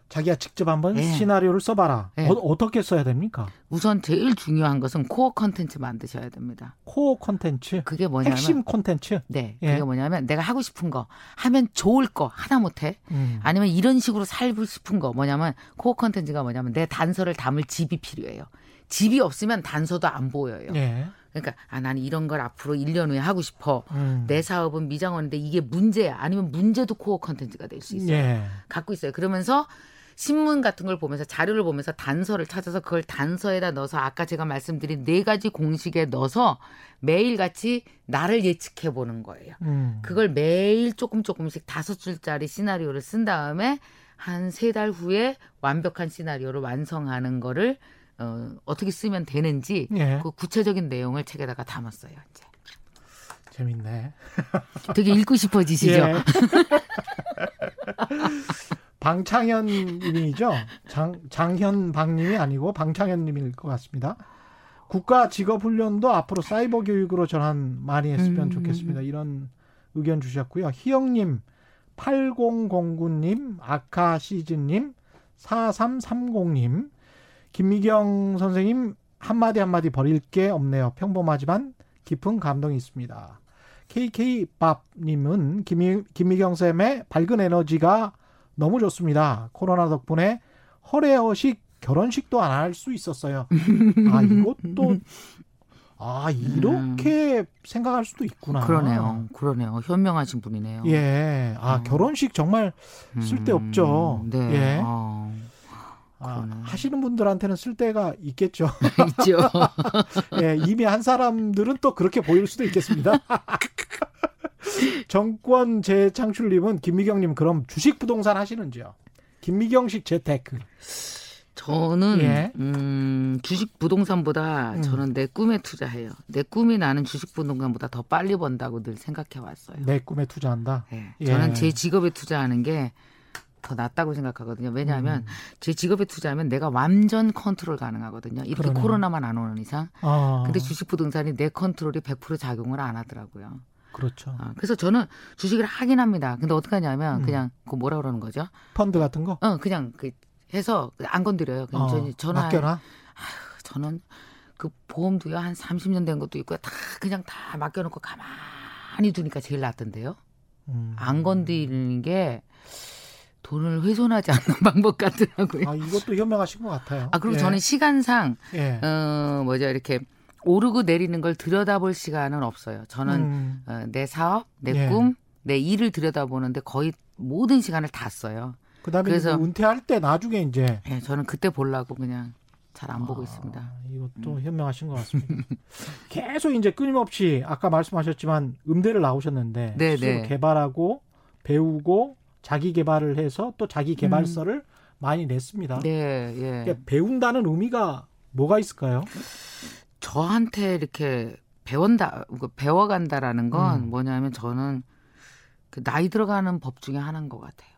자기가 직접 한번 네. 시나리오를 써봐라. 네. 어, 떻게 써야 됩니까? 우선 제일 중요한 것은 core 컨텐츠 만드셔야 됩니다. core 컨텐츠? 그게 뭐냐면 핵심 컨텐츠? 네. 예. 그게 뭐냐면 내가 하고 싶은 거 하면 좋을 거 하다못해. 음. 아니면 이런 식으로 살고 싶은 거 뭐냐면 core 컨텐츠가 뭐냐면 내 단서를 담을 집이 필요해요. 집이 없으면 단서도 안 보여요. 예. 그러니까 아 나는 이런 걸 앞으로 1년 후에 하고 싶어. 음. 내 사업은 미장원인데 이게 문제야. 아니면 문제도 코어 컨텐츠가 될 수 있어요. 예. 갖고 있어요. 그러면서 신문 같은 걸 보면서 자료를 보면서 단서를 찾아서 그걸 단서에다 넣어서 아까 제가 말씀드린 네 가지 공식에 넣어서 매일 같이 나를 예측해 보는 거예요. 음. 그걸 매일 조금 조금씩 다섯 줄짜리 시나리오를 쓴 다음에 한 세 달 후에 완벽한 시나리오를 완성하는 거를 어, 어떻게 쓰면 되는지 예. 그 구체적인 내용을 책에다가 담았어요. 이제. 재밌네. 되게 읽고 싶어지시죠? 예. 방창현 님이죠. 장, 장현방님이 아니고 방창현 님일 것 같습니다. 국가 직업 훈련도 앞으로 사이버 교육으로 전환 많이 했으면 음. 좋겠습니다. 이런 의견 주셨고요. 희영님, 8009님, 아카시즈님, 4330님, 김미경 선생님, 한마디 한마디 버릴 게 없네요. 평범하지만 깊은 감동이 있습니다. KK밥님은 김미, 김미경 쌤의 밝은 에너지가 너무 좋습니다. 코로나 덕분에 허례허식 결혼식도 안 할 수 있었어요. 아 이것도 아 이렇게 음. 생각할 수도 있구나. 그러네요. 그러네요. 현명하신 분이네요. 예. 아 어. 결혼식 정말 쓸데 없죠. 음, 네. 예. 어. 아, 하시는 분들한테는 쓸데가 있겠죠. 있죠. 예, 이미 한 사람들은 또 그렇게 보일 수도 있겠습니다. 정권 재창출님은 김미경님 그럼 주식 부동산 하시는지요? 김미경식 재테크. 저는 예. 음, 주식 부동산보다 음. 저는 내 꿈에 투자해요. 내 꿈이 나는 주식 부동산보다 더 빨리 번다고 늘 생각해 왔어요. 내 꿈에 투자한다. 네. 예. 저는 제 직업에 투자하는 게 더 낫다고 생각하거든요. 왜냐하면 음. 제 직업에 투자하면 내가 완전 컨트롤 가능하거든요. 이렇게 그러네. 코로나만 안 오는 이상. 아. 근데 주식 부동산이 내 컨트롤이 100% 작용을 안 하더라고요. 그렇죠. 어, 그래서 저는 주식을 하긴 합니다. 근데 어떻게 하냐면 음. 그냥 그 뭐라 그러는 거죠? 펀드 같은 거? 어, 그냥 그 해서 안 건드려요. 그냥 어, 저, 저는 맡겨놔. 아휴, 저는 그 보험도요 한 30년 된 것도 있고요. 다 그냥 다 맡겨놓고 가만히 두니까 제일 낫던데요. 음. 안 건드리는 게 돈을 훼손하지 않는 방법 같더라고요. 아, 이것도 현명하신 것 같아요. 아, 그리고 예. 저는 시간상, 예. 어, 뭐죠, 이렇게 오르고 내리는 걸 들여다볼 시간은 없어요. 저는 음. 어, 내 사업, 내 예. 꿈, 내 일을 들여다보는데 거의 모든 시간을 다 써요. 그다음에 그래서 은퇴할 때 나중에 이제 예, 저는 그때 보려고 그냥 잘안 보고 아, 있습니다. 이것도 음. 현명하신 것 같습니다. 계속 이제 끊임없이 아까 말씀하셨지만 음대를 나오셨는데 네, 스스로 네. 개발하고 배우고 자기 개발을 해서 또 자기 개발서를 음. 많이 냈습니다. 네, 예. 그러니까 배운다는 의미가 뭐가 있을까요? 저한테 이렇게 배운다, 그 배워간다라는 건 음. 뭐냐면 저는 그 나이 들어가는 법 중에 하나인 것 같아요.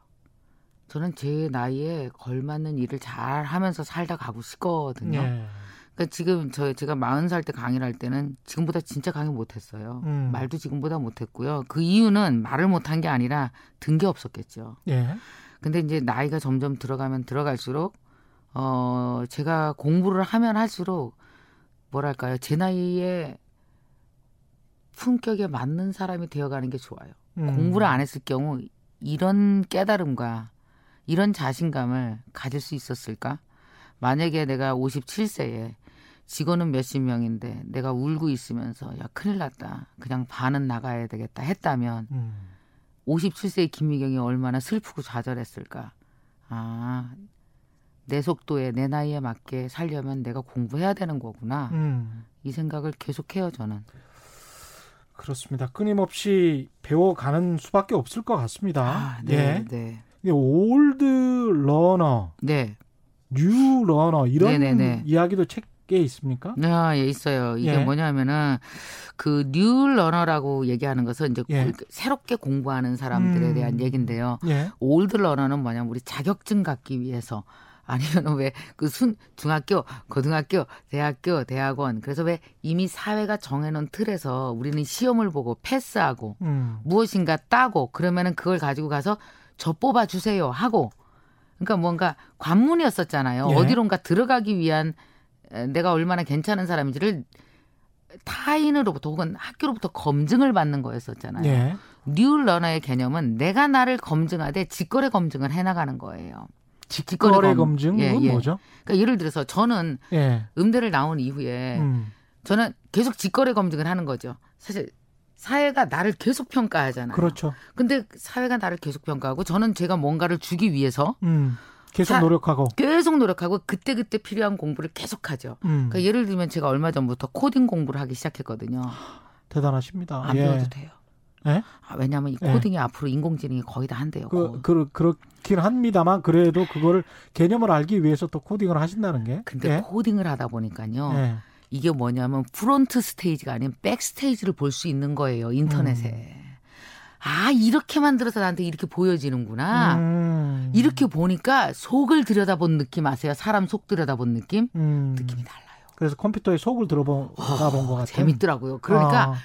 저는 제 나이에 걸맞는 일을 잘 하면서 살다 가고 싶거든요. 네. 그러니까 지금 저 제가 마흔 살때 강의를 할 때는 지금보다 진짜 강의 못 했어요. 음. 말도 지금보다 못 했고요. 그 이유는 말을 못한 게 아니라 든 게 없었겠죠. 예. 근데 이제 나이가 점점 들어가면 들어갈수록 어 제가 공부를 하면 할수록 뭐랄까요 제 나이에 품격에 맞는 사람이 되어가는 게 좋아요. 음. 공부를 안 했을 경우 이런 깨달음과 이런 자신감을 가질 수 있었을까? 만약에 내가 57세에 직원은 몇십 명인데 내가 울고 있으면서 야 큰일 났다. 그냥 반은 나가야 되겠다 했다면 음. 57세의 김미경이 얼마나 슬프고 좌절했을까. 아, 내 속도에 내 나이에 맞게 살려면 내가 공부해야 되는 거구나. 음. 이 생각을 계속해요 저는. 그렇습니다. 끊임없이 배워가는 수밖에 없을 것 같습니다. 아, 네, 예. 네. old learner, 네. new learner 이런 네네네. 네, 네. 이야기도 책에 있습니까? 아, 예, 있어요. 이게 예. 뭐냐면은 그 new learner라고 얘기하는 것은 이제 예. 새롭게 공부하는 사람들에 음. 대한 얘기인데요. 예. old learner는 뭐냐면 우리 자격증 갖기 위해서 아니면 왜 그 순 중학교, 고등학교, 대학교, 대학원 그래서 왜 이미 사회가 정해놓은 틀에서 우리는 시험을 보고 패스하고 음. 무엇인가 따고 그러면은 그걸 가지고 가서 저 뽑아 주세요 하고 그러니까 뭔가 관문이었었잖아요. 예. 어디론가 들어가기 위한 내가 얼마나 괜찮은 사람인지를 타인으로부터 혹은 학교로부터 검증을 받는 거였었잖아요. 예. new learner의 개념은 내가 나를 검증하되 직거래 검증을 해나가는 거예요. 직거래 검증은 예, 예. 뭐죠? 그러니까 예를 들어서 저는 예. 음대를 나온 이후에 음. 저는 계속 직거래 검증을 하는 거죠. 사실 사회가 나를 계속 평가하잖아요. 그렇죠. 근데 사회가 나를 계속 평가하고 저는 제가 뭔가를 주기 위해서 음. 계속 사, 노력하고 계속 노력하고 그때 그때 필요한 공부를 계속하죠. 음. 그러니까 예를 들면 제가 얼마 전부터 코딩 공부를 하기 시작했거든요. 대단하십니다. 안 예. 배워도 돼요. 예? 아, 왜냐하면 이 예. 코딩이 예. 앞으로 인공지능이 거의 다 한대요. 그, 그, 그렇긴 합니다만 그래도 그거를 개념을 알기 위해서 또 코딩을 하신다는 게. 근데 예? 코딩을 하다 보니까요. 예. 이게 뭐냐면 front stage가 아닌 back stage를 볼 수 있는 거예요 인터넷에. 음. 아 이렇게 만들어서 나한테 이렇게 보여지는구나. 음. 이렇게 보니까 속을 들여다본 느낌 아세요? 사람 속 들여다본 느낌? 음. 느낌이 달라요. 그래서 컴퓨터에 속을 들어본 어, 것 같아요. 재밌더라고요. 그러니까 아.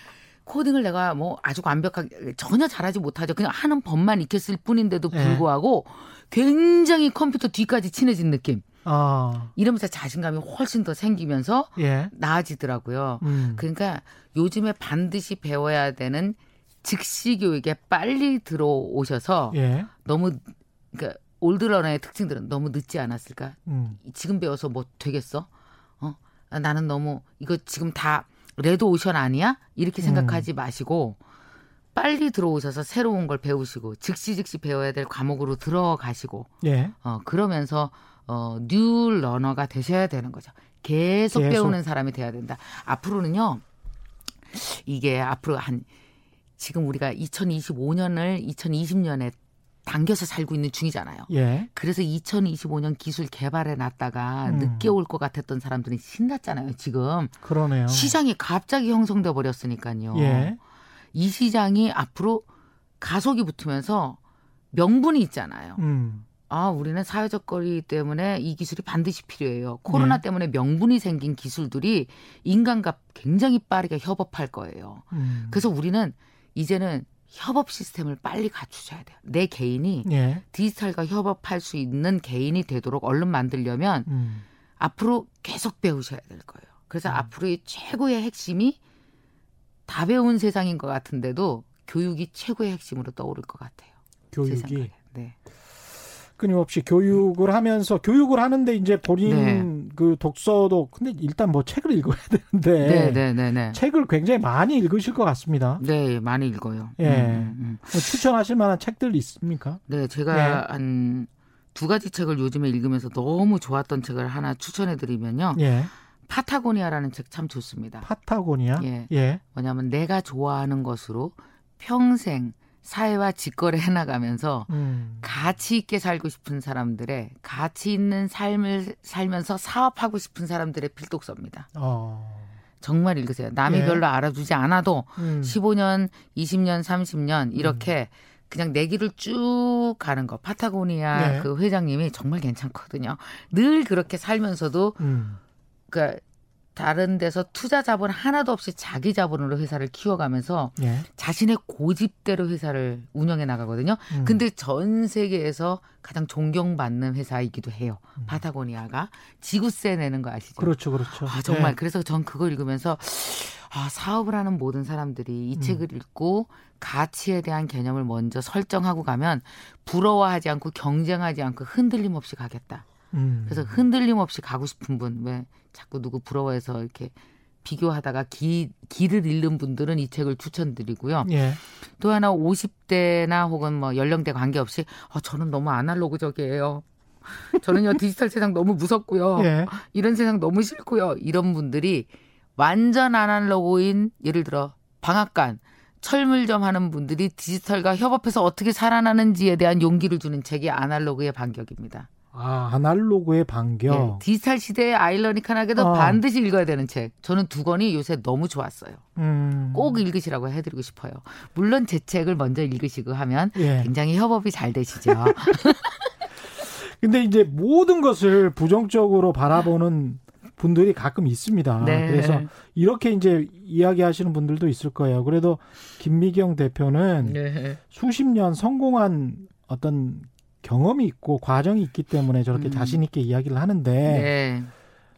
코딩을 내가 뭐 아주 완벽하게 전혀 잘하지 못하죠. 그냥 하는 법만 익혔을 뿐인데도 네. 불구하고 네. 굉장히 컴퓨터 뒤까지 친해진 느낌. 아. 이러면서 자신감이 훨씬 더 생기면서 예. 나아지더라고요. 음. 그러니까 요즘에 반드시 배워야 되는 즉시 교육에 빨리 들어오셔서 예. 너무 그러니까 올드러너의 특징들은 너무 늦지 않았을까? 음. 지금 배워서 뭐 되겠어? 어? 나는 너무 이거 지금 다 red ocean 아니야? 이렇게 음. 생각하지 음. 마시고 빨리 들어오셔서 새로운 걸 배우시고 즉시 즉시 배워야 될 과목으로 들어가시고 예. 어 그러면서 어 new learner가 되셔야 되는 거죠. 계속, 계속 배우는 사람이 돼야 된다. 앞으로는요. 이게 앞으로 한 지금 우리가 2025년을 2020년에 당겨서 살고 있는 중이잖아요. 예. 그래서 2025년 기술 개발해 놨다가 음. 늦게 올 것 같았던 사람들이 신났잖아요. 지금. 그러네요. 시장이 갑자기 형성돼 버렸으니까요. 예. 이 시장이 앞으로 가속이 붙으면서 명분이 있잖아요. 음. 아, 우리는 사회적 거리 때문에 이 기술이 반드시 필요해요. 코로나 예. 때문에 명분이 생긴 기술들이 인간과 굉장히 빠르게 협업할 거예요. 음. 그래서 우리는 이제는 협업 시스템을 빨리 갖추셔야 돼요. 내 개인이 예. 디지털과 협업할 수 있는 개인이 되도록 얼른 만들려면 음. 앞으로 계속 배우셔야 될 거예요. 그래서 음. 앞으로의 최고의 핵심이 다 배운 세상인 것 같은데도 교육이 최고의 핵심으로 떠오를 것 같아요. 교육이. 네. 끊임없이 교육을 하면서 교육을 하는데 이제 본인 네. 그 독서도 근데 일단 뭐 책을 읽어야 되는데 네, 네, 네, 네. 책을 굉장히 많이 읽으실 것 같습니다. 네, 많이 읽어요. 예. 음, 음. 음. 뭐 추천하실 만한 책들 있습니까? 네, 제가 예. 한두 가지 책을 요즘에 읽으면서 너무 좋았던 책을 하나 추천해 드리면요. 예. 파타고니아라는 책 참 좋습니다. 파타고니아? 예. 예. 뭐냐면 내가 좋아하는 것으로 평생 사회와 직거래 해나가면서 음. 가치 있게 살고 싶은 사람들의 가치 있는 삶을 살면서 사업하고 싶은 사람들의 필독서입니다. 어. 정말 읽으세요. 남이 예. 별로 알아주지 않아도 음. 15년, 20년, 30년 이렇게 음. 그냥 내 길을 쭉 가는 거. 파타고니아 예. 그 회장님이 정말 괜찮거든요. 늘 그렇게 살면서도 음. 그러니까 다른 데서 투자 자본 하나도 없이 자기 자본으로 회사를 키워가면서 예. 자신의 고집대로 회사를 운영해 나가거든요. 음. 근데 전 세계에서 가장 존경받는 회사이기도 해요. 음. 파타고니아가 지구세 내는 거 아시죠? 그렇죠, 그렇죠. 아, 정말 예. 그래서 전 그걸 읽으면서 아, 사업을 하는 모든 사람들이 이 음. 책을 읽고 가치에 대한 개념을 먼저 설정하고 가면 부러워하지 않고 경쟁하지 않고 흔들림 없이 가겠다. 음. 그래서 흔들림 없이 가고 싶은 분, 왜 자꾸 누구 부러워해서 이렇게 비교하다가 기, 길을 잃는 분들은 이 책을 추천드리고요. 예. 또 하나 50대나 혹은 뭐 연령대 관계없이 어, 저는 너무 아날로그적이에요. 저는요 디지털 세상 너무 무섭고요. 예. 이런 세상 너무 싫고요. 이런 분들이 완전 아날로그인 예를 들어 방앗간 철물점 하는 분들이 디지털과 협업해서 어떻게 살아나는지에 대한 용기를 주는 책이 아날로그의 반격입니다. 아, 아날로그의 반격. 네, 디지털 시대의 아이러니컬하게도 어. 반드시 읽어야 되는 책. 저는 두 권이 요새 너무 좋았어요. 음. 꼭 읽으시라고 해드리고 싶어요. 물론 제 책을 먼저 읽으시고 하면 예. 굉장히 협업이 잘 되시죠. 근데 이제 모든 것을 부정적으로 바라보는 분들이 가끔 있습니다. 네. 그래서 이렇게 이제 이야기하시는 분들도 있을 거예요. 그래도 김미경 대표는 네. 수십 년 성공한 어떤 경험이 있고 과정이 있기 때문에 저렇게 음. 자신 있게 이야기를 하는데 네.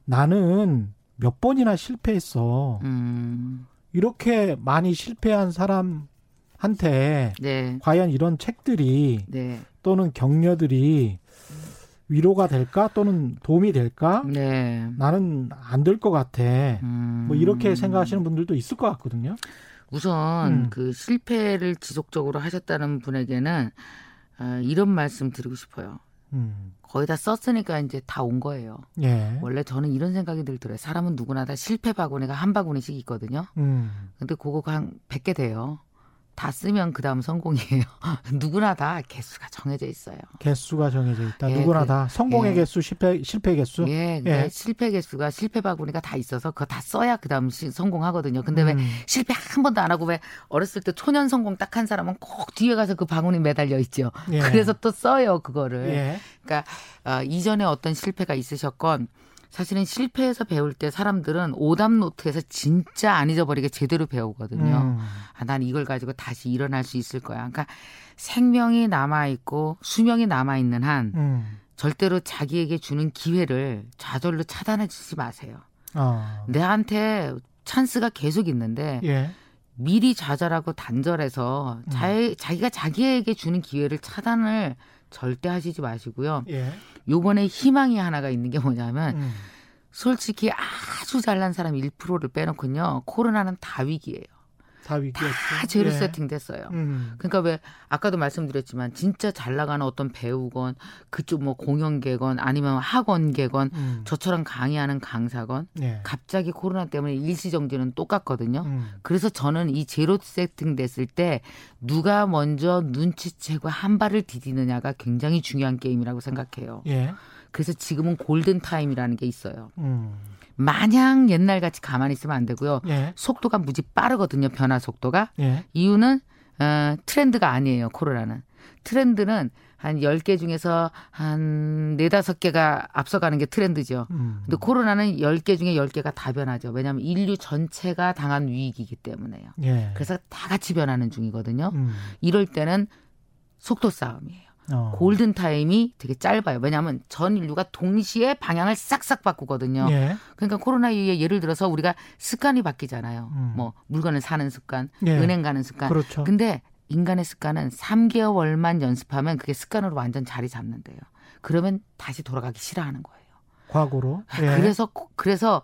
나는 몇 번이나 실패했어. 음. 이렇게 많이 실패한 사람한테 네. 과연 이런 책들이 네. 또는 격려들이 위로가 될까 또는 도움이 될까? 네. 나는 안 될 것 같아. 음. 뭐 이렇게 생각하시는 분들도 있을 것 같거든요. 우선 음. 그 실패를 지속적으로 하셨다는 분에게는 어, 이런 말씀 드리고 싶어요. 음. 거의 다 썼으니까 이제 다 온 거예요. 예. 원래 저는 이런 생각이 들 들어요. 사람은 누구나 다 실패 바구니가 한 바구니씩 있거든요. 음. 근데 그거 한 100개 돼요. 다 쓰면 그 다음 성공이에요. 누구나 다 개수가 정해져 있어요. 개수가 정해져 있다. 예, 누구나 그, 다 성공의 예. 개수, 실패 실패 개수. 예, 예. 실패 개수가 실패 바구니가 다 있어서 그거 다 써야 그 다음 성공하거든요. 근데 음. 왜 실패 한 번도 안 하고 왜 어렸을 때 초년 성공 딱 한 사람은 꼭 뒤에 가서 그 바구니 매달려 있죠. 예. 그래서 또 써요 그거를. 예. 그러니까 어, 이전에 어떤 실패가 있으셨건 사실은 실패해서 배울 때 사람들은 오답 노트에서 진짜 안 잊어버리게 제대로 배우거든요. 음. 아, 난 이걸 가지고 다시 일어날 수 있을 거야. 그러니까 생명이 남아 있고 수명이 남아 있는 한 음. 절대로 자기에게 주는 기회를 좌절로 차단해 주지 마세요. 어. 내한테 찬스가 계속 있는데 예. 미리 좌절하고 단절해서 음. 자, 자기가 자기에게 주는 기회를 차단을 절대 하시지 마시고요. 예. 요번에 희망이 하나가 있는 게 뭐냐면 음. 솔직히 아주 잘난 사람 1%를 빼놓군요. 코로나는 다 위기예요. 다 위기였죠. 다 제로 예. 세팅됐어요. 음. 그러니까 왜 아까도 말씀드렸지만 진짜 잘 나가는 어떤 배우건 그쪽 뭐 공연계건 아니면 학원계건 음. 저처럼 강의하는 강사건 예. 갑자기 코로나 때문에 일시정지는 똑같거든요. 음. 그래서 저는 이 제로 세팅 됐을 때 누가 먼저 눈치채고 한 발을 디디느냐가 굉장히 중요한 게임이라고 생각해요. 예. 그래서 지금은 골든 타임이라는 게 있어요. 음. 마냥 옛날 같이 가만히 있으면 안 되고요. 예. 속도가 무지 빠르거든요. 변화 속도가. 예. 이유는 어, 트렌드가 아니에요. 코로나는. 트렌드는 한 10개 중에서 한 4, 5개가 앞서가는 게 트렌드죠. 음. 근데 코로나는 10개 중에 10개가 다 변하죠. 왜냐하면 인류 전체가 당한 위기이기 때문에요. 예. 그래서 다 같이 변하는 중이거든요. 음. 이럴 때는 속도 싸움이에요. 어. 골든 타임이 되게 짧아요. 왜냐하면 전 인류가 동시에 방향을 싹싹 바꾸거든요. 예. 그러니까 코로나 이후에 예를 들어서 우리가 습관이 바뀌잖아요. 음. 뭐 물건을 사는 습관, 예. 은행 가는 습관. 그렇죠. 근데 인간의 습관은 3개월만 연습하면 그게 습관으로 완전 자리 잡는대요. 그러면 다시 돌아가기 싫어하는 거예요. 과거로. 예. 그래서 그래서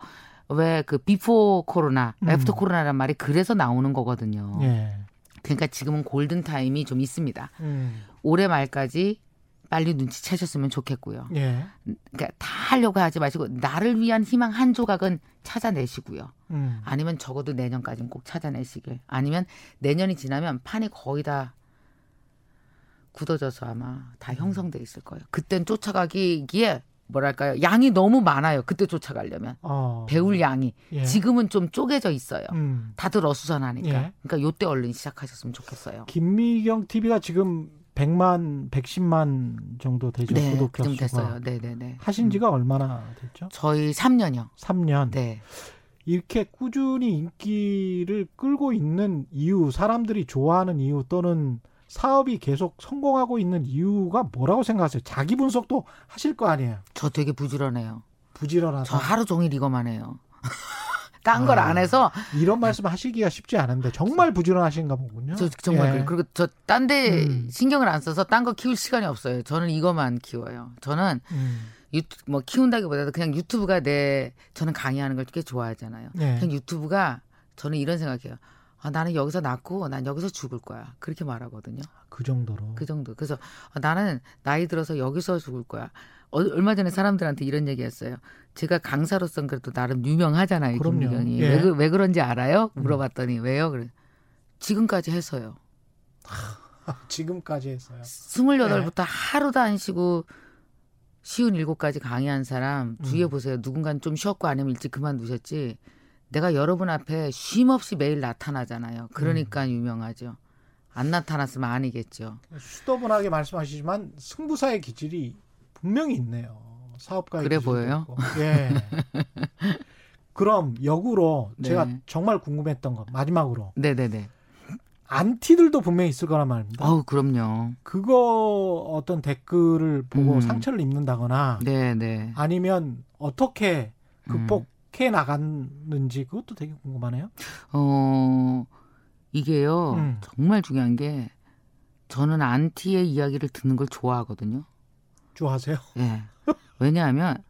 왜 그 before 코로나, after 음. 코로나란 말이 그래서 나오는 거거든요. 예. 그러니까 지금은 골든 타임이 좀 있습니다. 음. 올해 말까지 빨리 눈치채셨으면 좋겠고요. 예. 그러니까 다 하려고 하지 마시고 나를 위한 희망 한 조각은 찾아내시고요. 음. 아니면 적어도 내년까지는 꼭 찾아내시길. 아니면 내년이 지나면 판이 거의 다 굳어져서 아마 다 음. 형성돼 있을 거예요. 그땐 쫓아가기에 뭐랄까요 양이 너무 많아요. 그때 쫓아가려면 어. 배울 양이 예. 지금은 좀 쪼개져 있어요. 음. 다들 어수선하니까. 예. 그러니까 요때 얼른 시작하셨으면 좋겠어요. 김미경 TV가 지금 100만, 110만 정도 되죠. 네, 구독자 수가. 됐어요. 네, 네, 네. 하신 지가 음. 얼마나 됐죠? 저희 3년이요. 3년. 네. 이렇게 꾸준히 인기를 끌고 있는 이유, 사람들이 좋아하는 이유 또는 사업이 계속 성공하고 있는 이유가 뭐라고 생각하세요? 자기 분석도 하실 거 아니에요? 저 되게 부지런해요. 부지런하다. 저 하루 종일 이거만 해요. 딴 걸안 아, 해서 이런 말씀 하시기가 쉽지 않은데 정말 부지런하신가 보군요. 저 정말 예. 그리고 저 딴데 음. 신경을 안 써서 딴 거 키울 시간이 없어요. 저는 이것만 키워요. 저는 음. 유튜 뭐 키운다기보다도 그냥 유튜브가 내 저는 강의하는 걸 꽤 좋아하잖아요. 네. 그냥 유튜브가 저는 이런 생각해요. 아, 나는 여기서 낳고 난 여기서 죽을 거야. 그렇게 말하거든요. 그 정도로. 그 정도. 그래서 아, 나는 나이 들어서 여기서 죽을 거야. 어, 얼마 전에 사람들한테 이런 얘기했어요. 제가 강사로서 그래도 나름 유명하잖아요. 그럼요. 김미경이. 예. 왜, 그, 왜 그런지 알아요? 음. 물어봤더니 음. 왜요? 그래. 지금까지 해서요. 지금까지 했어요. 28부터 네. 하루도 안 쉬고 쉬운 일곱까지 강의한 사람 주위에 음. 보세요. 누군가는 좀 쉬었고 아니면 일찍 그만두셨지. 내가 여러분 앞에 쉼 없이 매일 나타나잖아요. 그러니까 음. 유명하죠. 안 나타났으면 아니겠죠. 수도분하게 말씀하시지만 승부사의 기질이 분명히 있네요. 사업가의 그래 보여요. 예. 그럼 역으로 네. 제가 정말 궁금했던 것 마지막으로. 네네네. 안티들도 분명히 있을 거란 말입니다. 어, 그럼요. 그거 어떤 댓글을 보고 음. 상처를 입는다거나 네, 네. 아니면 어떻게 극복 해 음. 나갔는지 그것도 되게 궁금하네요. 어, 이게요. 음. 정말 중요한 게 저는 안티의 이야기를 듣는 걸 좋아하거든요. 좋아하세요? 예. 네. 왜냐하면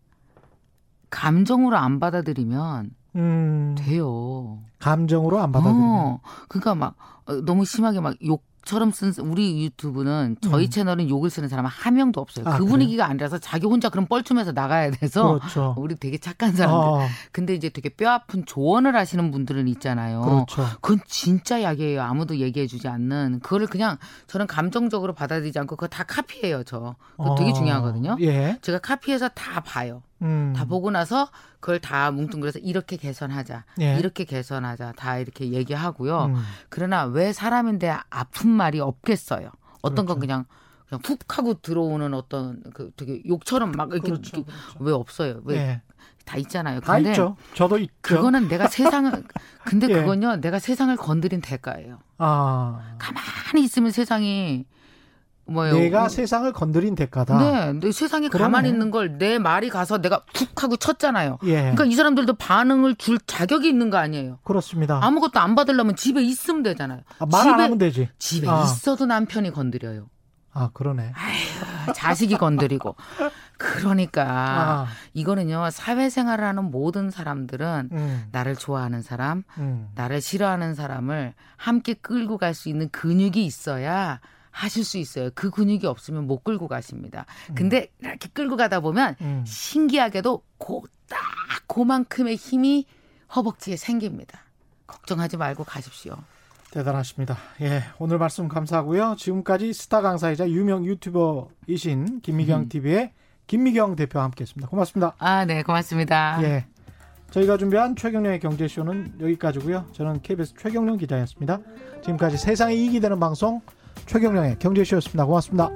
감정으로 안 받아들이면 음. 돼요. 감정으로 안 받아들이면. 어, 그러니까 막 어, 너무 심하게 막 욕 처럼 쓴 우리 유튜브는 저희 음. 채널은 욕을 쓰는 사람 한 명도 없어요. 아, 그 분위기가 아니라서 자기 혼자 그런 뻘쭘해서 나가야 돼서 그렇죠. 우리 되게 착한 사람들. 어. 근데 이제 되게 뼈 아픈 조언을 하시는 분들은 있잖아요. 그렇죠. 그건 진짜 약이에요. 아무도 얘기해 주지 않는 그거를 그냥 저는 감정적으로 받아들이지 않고 그거 다 카피해요. 저 그거 되게 어. 중요하거든요. 예. 제가 카피해서 다 봐요. 음. 다 보고 나서 그걸 다 뭉뚱그려서 이렇게 개선하자, 예. 이렇게 개선하자, 다 이렇게 얘기하고요. 음. 그러나 왜 사람인데 아픈 말이 없겠어요? 어떤 그렇죠. 건 그냥 그냥 훅 하고 들어오는 어떤 그 되게 욕처럼 막 이렇게 그렇죠, 그렇죠. 왜 없어요? 왜? 예. 다 있잖아요. 다 근데 있죠. 저도 있죠. 그거는 내가 세상을 근데 예. 그건요 내가 세상을 건드린 대가예요. 아 가만히 있으면 세상이 뭐요? 내가 뭐, 세상을 건드린 대가다. 네, 내 세상에 그러네. 가만히 있는 걸 내 말이 가서 내가 툭 하고 쳤잖아요. 예. 그러니까 이 사람들도 반응을 줄 자격이 있는 거 아니에요. 그렇습니다. 아무것도 안 받으려면 집에 있으면 되잖아요. 아, 말안 하면 되지. 집에 아. 있어도 남편이 건드려요. 아, 그러네. 아유, 자식이 건드리고. 그러니까 아. 이거는요 사회생활을 하는 모든 사람들은 음. 나를 좋아하는 사람, 음. 나를 싫어하는 사람을 함께 끌고 갈 수 있는 근육이 있어야 하실 수 있어요. 그 근육이 없으면 못 끌고 가십니다. 음. 근데 이렇게 끌고 가다 보면 음. 신기하게도 고 딱 그만큼의 힘이 허벅지에 생깁니다. 걱정하지 말고 가십시오. 대단하십니다. 예, 오늘 말씀 감사하고요. 지금까지 스타 강사이자 유명 유튜버이신 김미경 음. TV의 김미경 대표와 함께했습니다. 고맙습니다. 아, 네, 고맙습니다. 예, 저희가 준비한 최경련의 경제쇼는 여기까지고요. 저는 KBS 최경련 기자였습니다. 지금까지 세상에 이익이 되는 방송. 최경량의 경제쇼였습니다. 고맙습니다.